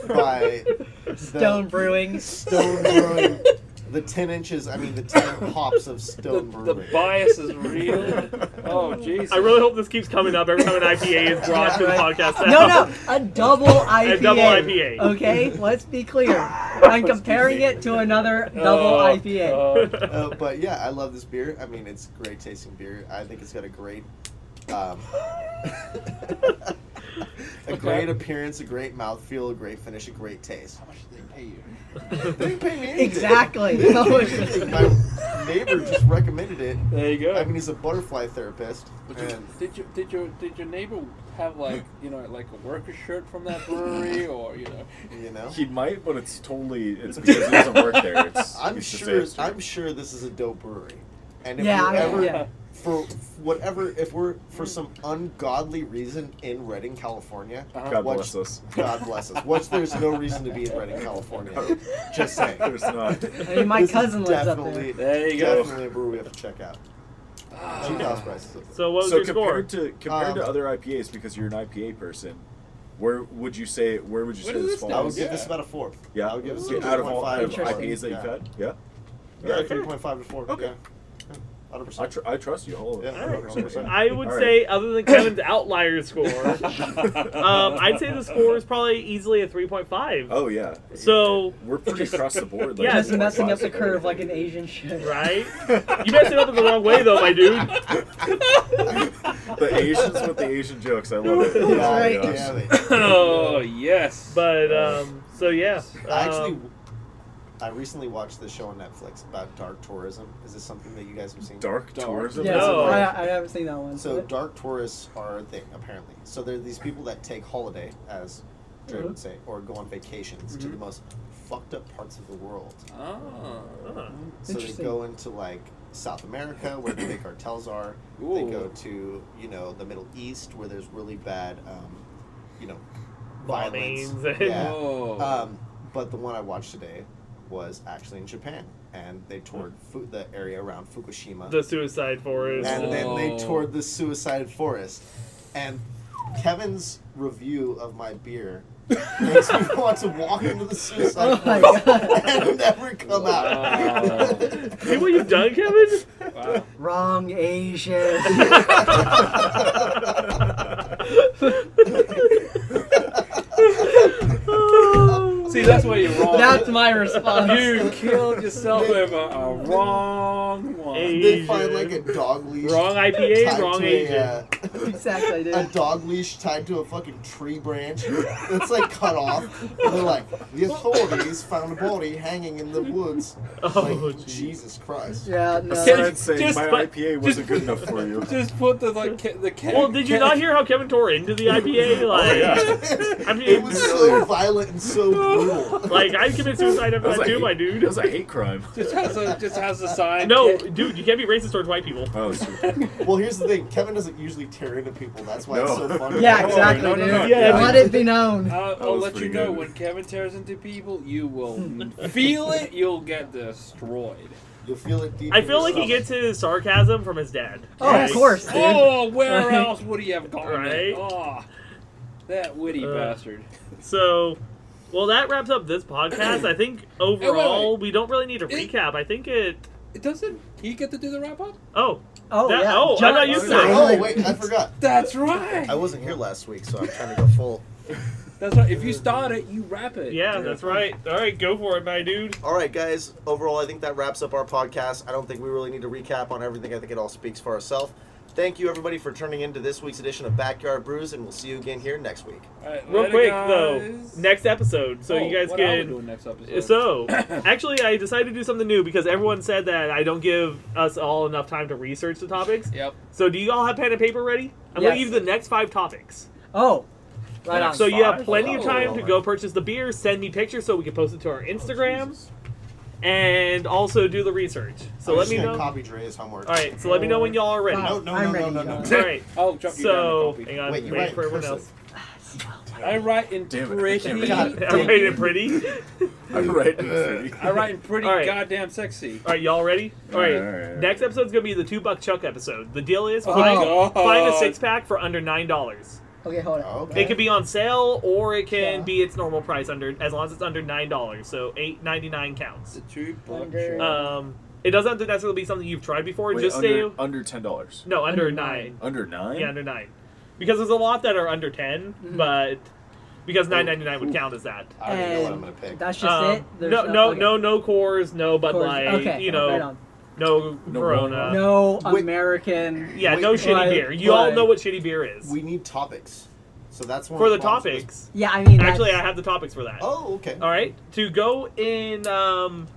by the Stone Brewing. Stone Brewing. The ten inches, I mean the ten hops of The, Stone the Brewing. bias is real. Oh, jeez. I really hope this keeps coming up every time an IPA is brought to the Yeah, right. podcast. No, now. no, a double IPA. A double IPA. Okay, let's be clear. I'm comparing it to another double Oh, IPA. oh. Uh, but yeah, I love this beer. I mean, it's great tasting beer. I think it's got a great, um, a great appearance, a great mouthfeel, a great finish, a great taste. How much did they pay you? They didn't pay me anything. Exactly. They didn't pay me anything. My neighbor just recommended it. There you go. I mean, he's a butterfly therapist, But you- and did you did your did your neighbor have like you know like a worker shirt from that brewery or you know? you know, He might, but it's totally it's because he doesn't work there. It's I'm it's sure. a- I'm sure this is a dope brewery, and if Yeah, we're I- ever yeah. For whatever, if we're for some ungodly reason in Redding, California, Uh-huh. God Watch- bless us. God bless us. Which there's no reason to be in Redding, California. Just saying. There's not. I mean, my This cousin lives up there. There you go. Definitely a brewery we have to check out. Cheap house prices. So what was so your score? compared to compared to Um, other IPAs, because you're an IPA person, where would you say where would you What say this this falls? I would Yeah. give this about a four. Yeah, I would give this Ooh. a out of all out of four. IPAs that yeah. you've had. Yeah, Yeah, okay. three point five to four. Okay. Yeah. Hundred I, tr- I trust you. Hold Yeah, 100%. I would All right. say, other than Kevin's outlier score, um, I'd say the score is probably easily a 3.5. Oh yeah. So- we're pretty across the board. Like Yeah, Just messing up the 4.5 curve like an Asian should. Right? You messed it up in the wrong way, though, my dude. the Asians with the Asian jokes. I love it. That's Oh, right. gosh. Damn it. Oh yes. But, um, so yeah. I actually, Um, I recently watched this show on Netflix about dark tourism. Is this something that you guys have seen? Dark, Dark. tourism. Yeah, No. I, I haven't seen that one. So but- dark tourists are a thing apparently. So they're these people that take holiday, as Dre Mhm. would say, or go on vacations to the most fucked up parts of the world. Oh. huh. So they go into like South America where the big cartels are. They go to you know the Middle East where there's really bad, um, you know, violence. and- Yeah. Um, but the one I watched today was actually in Japan, and they toured hmm. fu- the area around Fukushima, The Suicide Forest. and then they Oh. toured the Suicide Forest. And Kevin's review of my beer makes me want to walk into the oh Suicide Oh my Forest God. and never come Wow. out. See what you've done, Kevin? Wow. Wrong Asian. See, that's where you're wrong. That's my response. you killed yourself with a, a wrong one. Hey. they find like a dog leash. Wrong IPA, wrong to Asian. A, exactly, a dog leash tied to a fucking tree branch that's like cut off. And they're like, the authorities found a body hanging in the woods. Oh, like, jeez. Jesus Christ. Yeah, no. Besides saying Just my put- IPA wasn't good enough for you. Just put the like ca- the cat. Well, did you not hear how Kevin tore into the IPA? Like, Oh, yeah. I mean, it was so violent and so brutal. like I commit suicide after That was that a too, my dude. That was a hate crime. Just has a just has a sign. No, dude, you can't be racist towards white people. Oh, super. well, here's the thing: Kevin doesn't usually tear into people. That's why it's so funny. Yeah, Oh, exactly, no, no, dude. no. Yeah. Let it be known. I'll, I'll let you know good. when Kevin tears into people, you will feel it. You'll get destroyed. You'll feel it deep. I feel your like he gets his sarcasm from his dad. Oh, of course, dude. Oh, where Right. else would he have gone? Right. Oh, that witty Uh, bastard. So, well, that wraps up this podcast. I think overall we don't really need a recap. I think it It doesn't. He get to do the wrap up. Oh, Oh That- yeah. oh, I Jon thought you said- Oh wait, I forgot. That's right. I wasn't here last week, so I'm trying to go full. That's right. If you start it, you wrap it. yeah, that's right. All right, go for it, my dude. All right, guys. Overall, I think that wraps up our podcast. I don't think we really need to recap on everything. I think it all speaks for itself. Thank you, everybody, for turning into this week's edition of Backyard Brews, and we'll see you again here next week. All right, Real later, quick guys. though, next episode, so Oh, you guys what are we can. next episode? So, actually, I decided to do something new because everyone said that I don't give us all enough time to research the topics. Yep. So, do you all have pen and paper ready? I'm Yes. going to give you the next five topics. Oh, right on. So, you have Five? plenty of Oh, time to go purchase the beer, send me pictures so we can post it to our Instagram, and also do the research. So, I'm let just me know. Copy Dre's homework. All right, so let me know when y'all are ready. Wow. No, no, I'm no, ready, no, no, no. All right. I'll drop you So, down a hang on, Wait, you waiting for everyone else. I write in Damn it, I pretty. can't read. God. I'm waiting pretty. I'm right. pretty. I write in pretty All right. goddamn sexy. All right, y'all ready? All right. All right, all right. Next episode's gonna be the two buck chuck episode. The deal is Oh, find, find a six pack for under nine dollars. Okay, hold on. Okay. It could be on sale or it can Yeah. be its normal price under as long as it's under nine dollars. So eight ninety nine counts. The two buck Under- Um, it doesn't have to necessarily be something you've tried before. Wait, just under, stay under ten dollars. no under, Under nine. nine. Under nine. Yeah, under nine. Because there's a lot that are under 10 Mhm. but because nine ninety nine would count as that. I already know what I'm gonna pick. that's just Um, it. There's no, no, okay. no, no Coors, no Bud Coors- Light. okay, you know, right on. No, No Corona. Corona. no Wait. American. Yeah, Wait, no shitty right, beer. You all right. know what shitty beer is. We need topics, so that's one for of the problems with- topics. Yeah, I mean. Actually, I have the topics for that. Oh, okay. All right, to go in, um,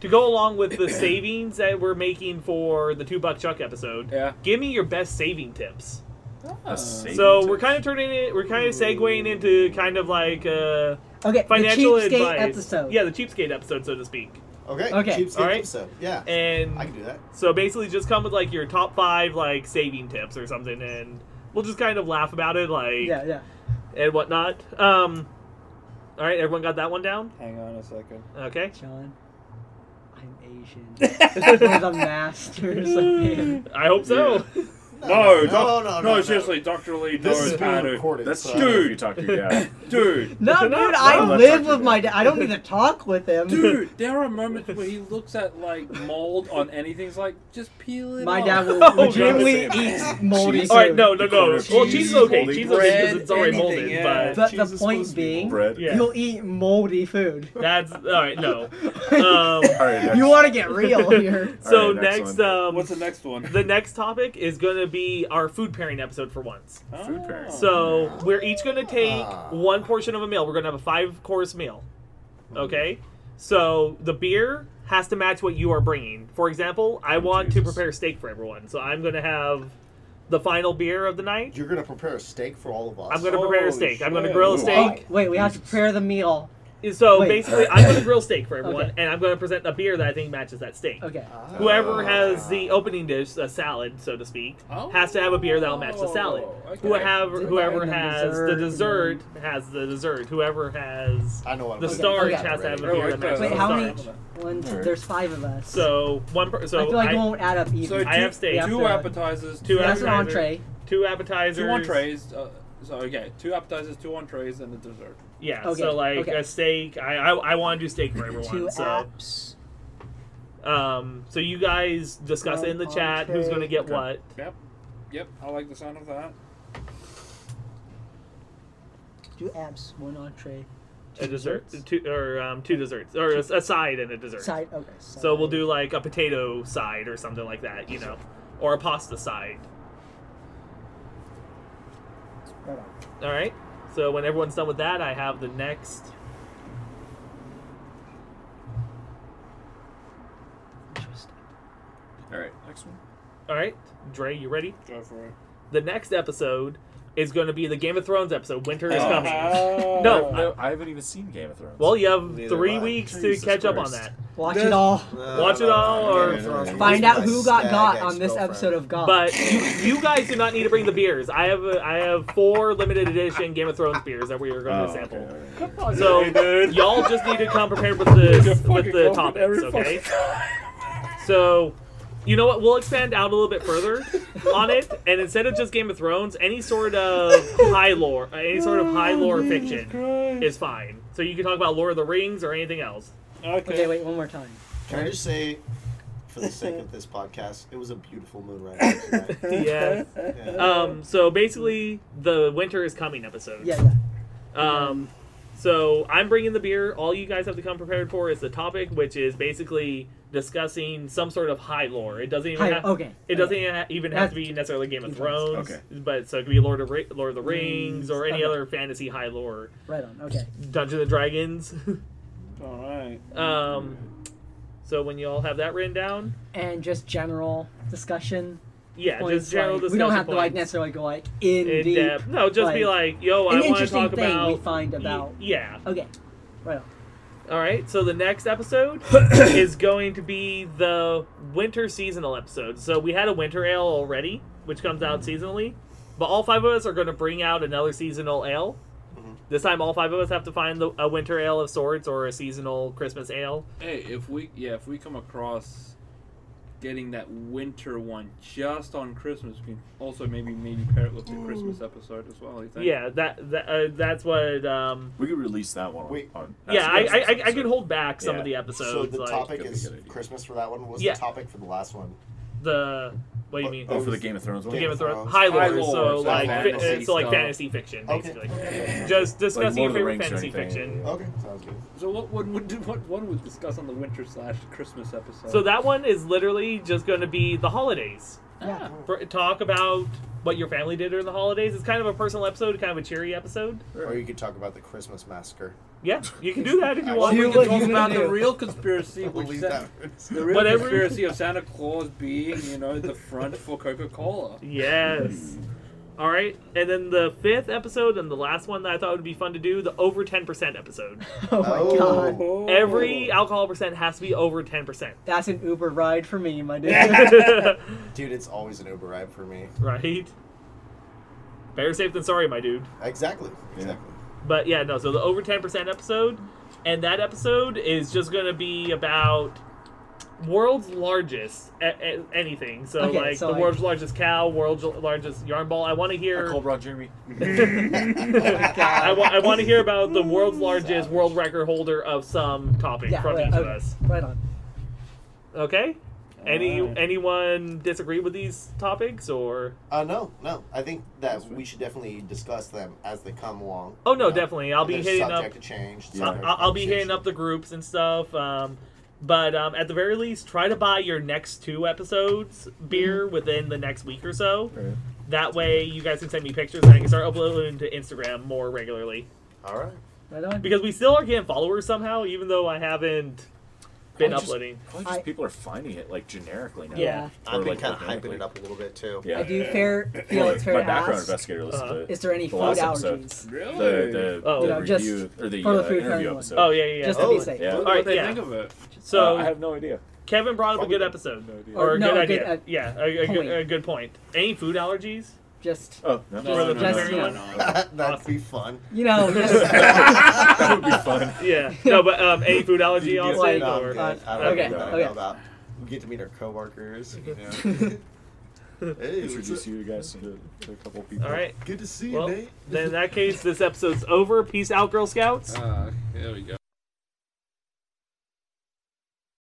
to go along with the savings that we're making for the two buck chuck episode. Yeah. Give me your best saving tips. A saving So tip. we're kind of turning it. We're kind of segueing into kind of like uh, Okay, financial the cheapskate advice. episode. Yeah, the cheapskate episode, so to speak. Okay. Okay. Cheapskate All right. episode. Yeah. And I can do that. so basically, just come with like your top five like saving tips or something, and we'll just kind of laugh about it, like Yeah, yeah. and whatnot. Um, all right, everyone got that one down. Hang on a second. Okay. Jon, I'm Asian. We're the masters of him. I hope so. No, no, doc- no, no, no, no. seriously, Dr. Lee This knows is how being to. recorded. That's so- Dude. you talk to your dad. Dude, No, No, dude, I let's live with my dad. I don't need to talk with him. dude, there are moments where he looks at like mold on anything. He's like, just peel it. My off. dad will Oh, legitimately God. eat moldy Cheese. food. All right, no, no, no. Well, Cheese, cheese is okay. moldy Cheese is okay because it's already anything, molded, yeah. But Cheese the point supposed to be being, bread. Yeah. you'll eat moldy food. that's all right. No. Um, All right. Next. you want to get real here. so All right, next next, one. um, What's the next one? the next topic is going to be our food pairing episode for once. Food pairing. Oh. So we're each going to take Ah. one portion of a meal. We're going to have a five course meal. Okay. So the beer has to match what you are bringing. For example, I Oh, want to prepare steak for everyone, so I'm going to have the final beer of the night. You're gonna prepare a steak for all of us. I'm going to prepare a Holy steak. I'm going to shit. grill a Ooh. steak. Wait, we have to prepare the meal. So Wait. basically, I'm going to grill steak for everyone, Okay. and I'm going to present a beer that I think matches that steak. Okay. Whoever Ah. has the opening dish, a salad, so to speak, has to have a beer that'll match the salad. Oh, okay. Whoever, whoever And the has the dessert, dessert has the dessert. Whoever has I know what the gonna starch okay. has to have a Oh, beer that matches Wait, the how many? One, two, there's five of us. So one. Per, so I feel like I- it won't add up even. So I two, have steak. Two appetizers, Two two, That's an appetizers. entree. two appetizers. two entrees. Uh, so okay, two appetizers, two entrees, and a dessert. Yeah. Okay, So like okay. a steak. I I, I want to do steak for everyone. Two so apps. um so you guys discuss it in the One chat. Who's going to get Okay. what? Yep, yep. I like the sound of that. Two apps. One entree. A two dessert. desserts. Two or um two desserts or a, a side and a dessert. Side. Okay. So we'll do like a potato side or something like that, you know, or a pasta side. Right. All right. So when everyone's done with that, I have the next. Interesting. All right. Next one. All right, Dre, you ready? Go for it. The next episode is going to be the Game of Thrones episode. Winter is Oh. coming. Uh, No, No, I haven't even seen Game of Thrones. Well, you have Neither three have weeks Jesus to catch up on that. Watch This- it all. Watch it all, or- Game of Thrones Find out who got got on this episode of God. But you, you guys do not need to bring the beers. I have a, I have four limited edition Game of Thrones beers that we are going Oh, to okay, sample. all right. Oh, So hey, y'all just need to come prepared with the with the topics, okay? So, you know what? We'll expand out a little bit further on it, and instead of just Game of Thrones, any sort of high lore, uh, any sort of high lore fiction is fine. So you can talk about Lord of the Rings or anything else. Okay. okay, wait one more time. Can I just say, for the sake of this podcast, it was a beautiful moon rising tonight. yeah. Yeah. Um, so basically, the winter is coming episode. Yeah, yeah. Um, so I'm bringing the beer. All you guys have to come prepared for is the topic, which is basically discussing some sort of high lore. It doesn't even Hi, have, okay. it doesn't even ha- even have to be necessarily Game of Thrones. Okay. But so it could be Lord of Ra- Lord of the Rings Rings, or any okay. other fantasy high lore, Right on. Okay. Dungeons and Dragons. All right. um, so when you all have that written down, And just general discussion. Yeah, points, just general like, discussion we don't have to like necessarily go like in, in deep. depth. No, just be like, yo, I an want to interesting talk thing about. we find y- about. yeah. Okay. Right on. All right. So the next episode is going to be the winter seasonal episode. So we had a winter ale already, which comes out seasonally, but all five of us are going to bring out another seasonal ale. Mhm. This time, all five of us have to find the, a winter ale of sorts or a seasonal Christmas ale. Hey, if we yeah, if we come across getting that winter one just on Christmas, we can also maybe maybe pair it with the Christmas episode as well. You think? Yeah, that, that uh, that's what. Um, We could release that one. Wait. On, yeah, I, as a I, I, I can episode. hold back some Yeah. of the episodes. So the like topic is a good idea. Christmas for that one. What was Yeah. the topic for the last one? The. What do you oh, mean? Oh, for the Game of Thrones one. Game of Thrones, Thrones. high lore, High lore, so so like fi- fantasy so like stuff. fantasy fiction, Okay. basically. Just discussing Lord your of the favorite Rings or fantasy anything. fiction. Okay, sounds good. So what what would what one would discuss on the winter slash Christmas episode? So that one is literally just going to be the holidays. Ah. Yeah. For, talk about what your family did during the holidays. It's kind of a personal episode, kind of a cheery episode. Or you could talk about the Christmas massacre. Yeah, you can do that if you want. we You- could talk about the real conspiracy, We'll which leave that. the real Whatever. conspiracy of Santa Claus being, you know, the front for Coca Cola. Yes. Hmm. All right, and then the fifth episode and the last one that I thought would be fun to do, the over ten percent episode. Oh my Oh. god. Every alcohol percent has to be over ten percent. That's an Uber ride for me, my dude. Dude, it's always an Uber ride for me. right? Better safe than sorry, my dude. Exactly. Exactly. But yeah, no. So the over ten percent episode, and that episode is just gonna be about world's largest a- a- anything. So Okay, like so the like- world's largest cow, world's largest yarn ball. I want to I hear. called Ron Jeremy. Oh I, wa- I want to hear about the world's largest world record holder of some topic yeah, from right, each of us. Right on. Okay. Any Alright. anyone disagree with these topics or? Uh, no, no. I think that we should definitely discuss them as they come along. Oh no, You know, definitely. I'll be they're hitting up. subject to change. Yeah. I'll, I'll be hitting up the groups and stuff. Um, but um, at the very least, try to buy your next two episodes beer Mm-hmm. within the next week or so. Right. That way, you guys can send me pictures and I can start uploading to Instagram more regularly. All right. Right on. Because we still are getting followers somehow, even though I haven't been Probably just- uploading. Probably just I- people are finding it like generically now. Yeah. Or, I've been like, kind of hyping it up a little bit too. Yeah. I do fair feel it's fair my to background ask. investigator listened Uh-huh. to Is there any the food last episode. allergies? Really? the the, Oh. the You know, just review or the, for the uh, food interview friendly one. episode. Oh yeah, yeah. yeah. Just to Oh, be safe. yeah. What, All what they yeah. think of it? So Uh, I have no idea. Kevin brought up a good episode no idea. or Or a no, good idea. uh, yeah, a, a, good, a good point. Any food allergies? Just Oh no. No, the no, just, no, you no, know. no. That'd be fun. you know, just that would be fun. Yeah. No, but um, any food allergy You on get- No, I'm or good. uh, I don't okay, know about- okay. about. We get to meet our coworkers. You know. hey, Introduce you guys to, to a couple people. all right. Good to see Well, you, Nate. then in that case, this episode's over. Peace out, Girl Scouts. Uh, there we go.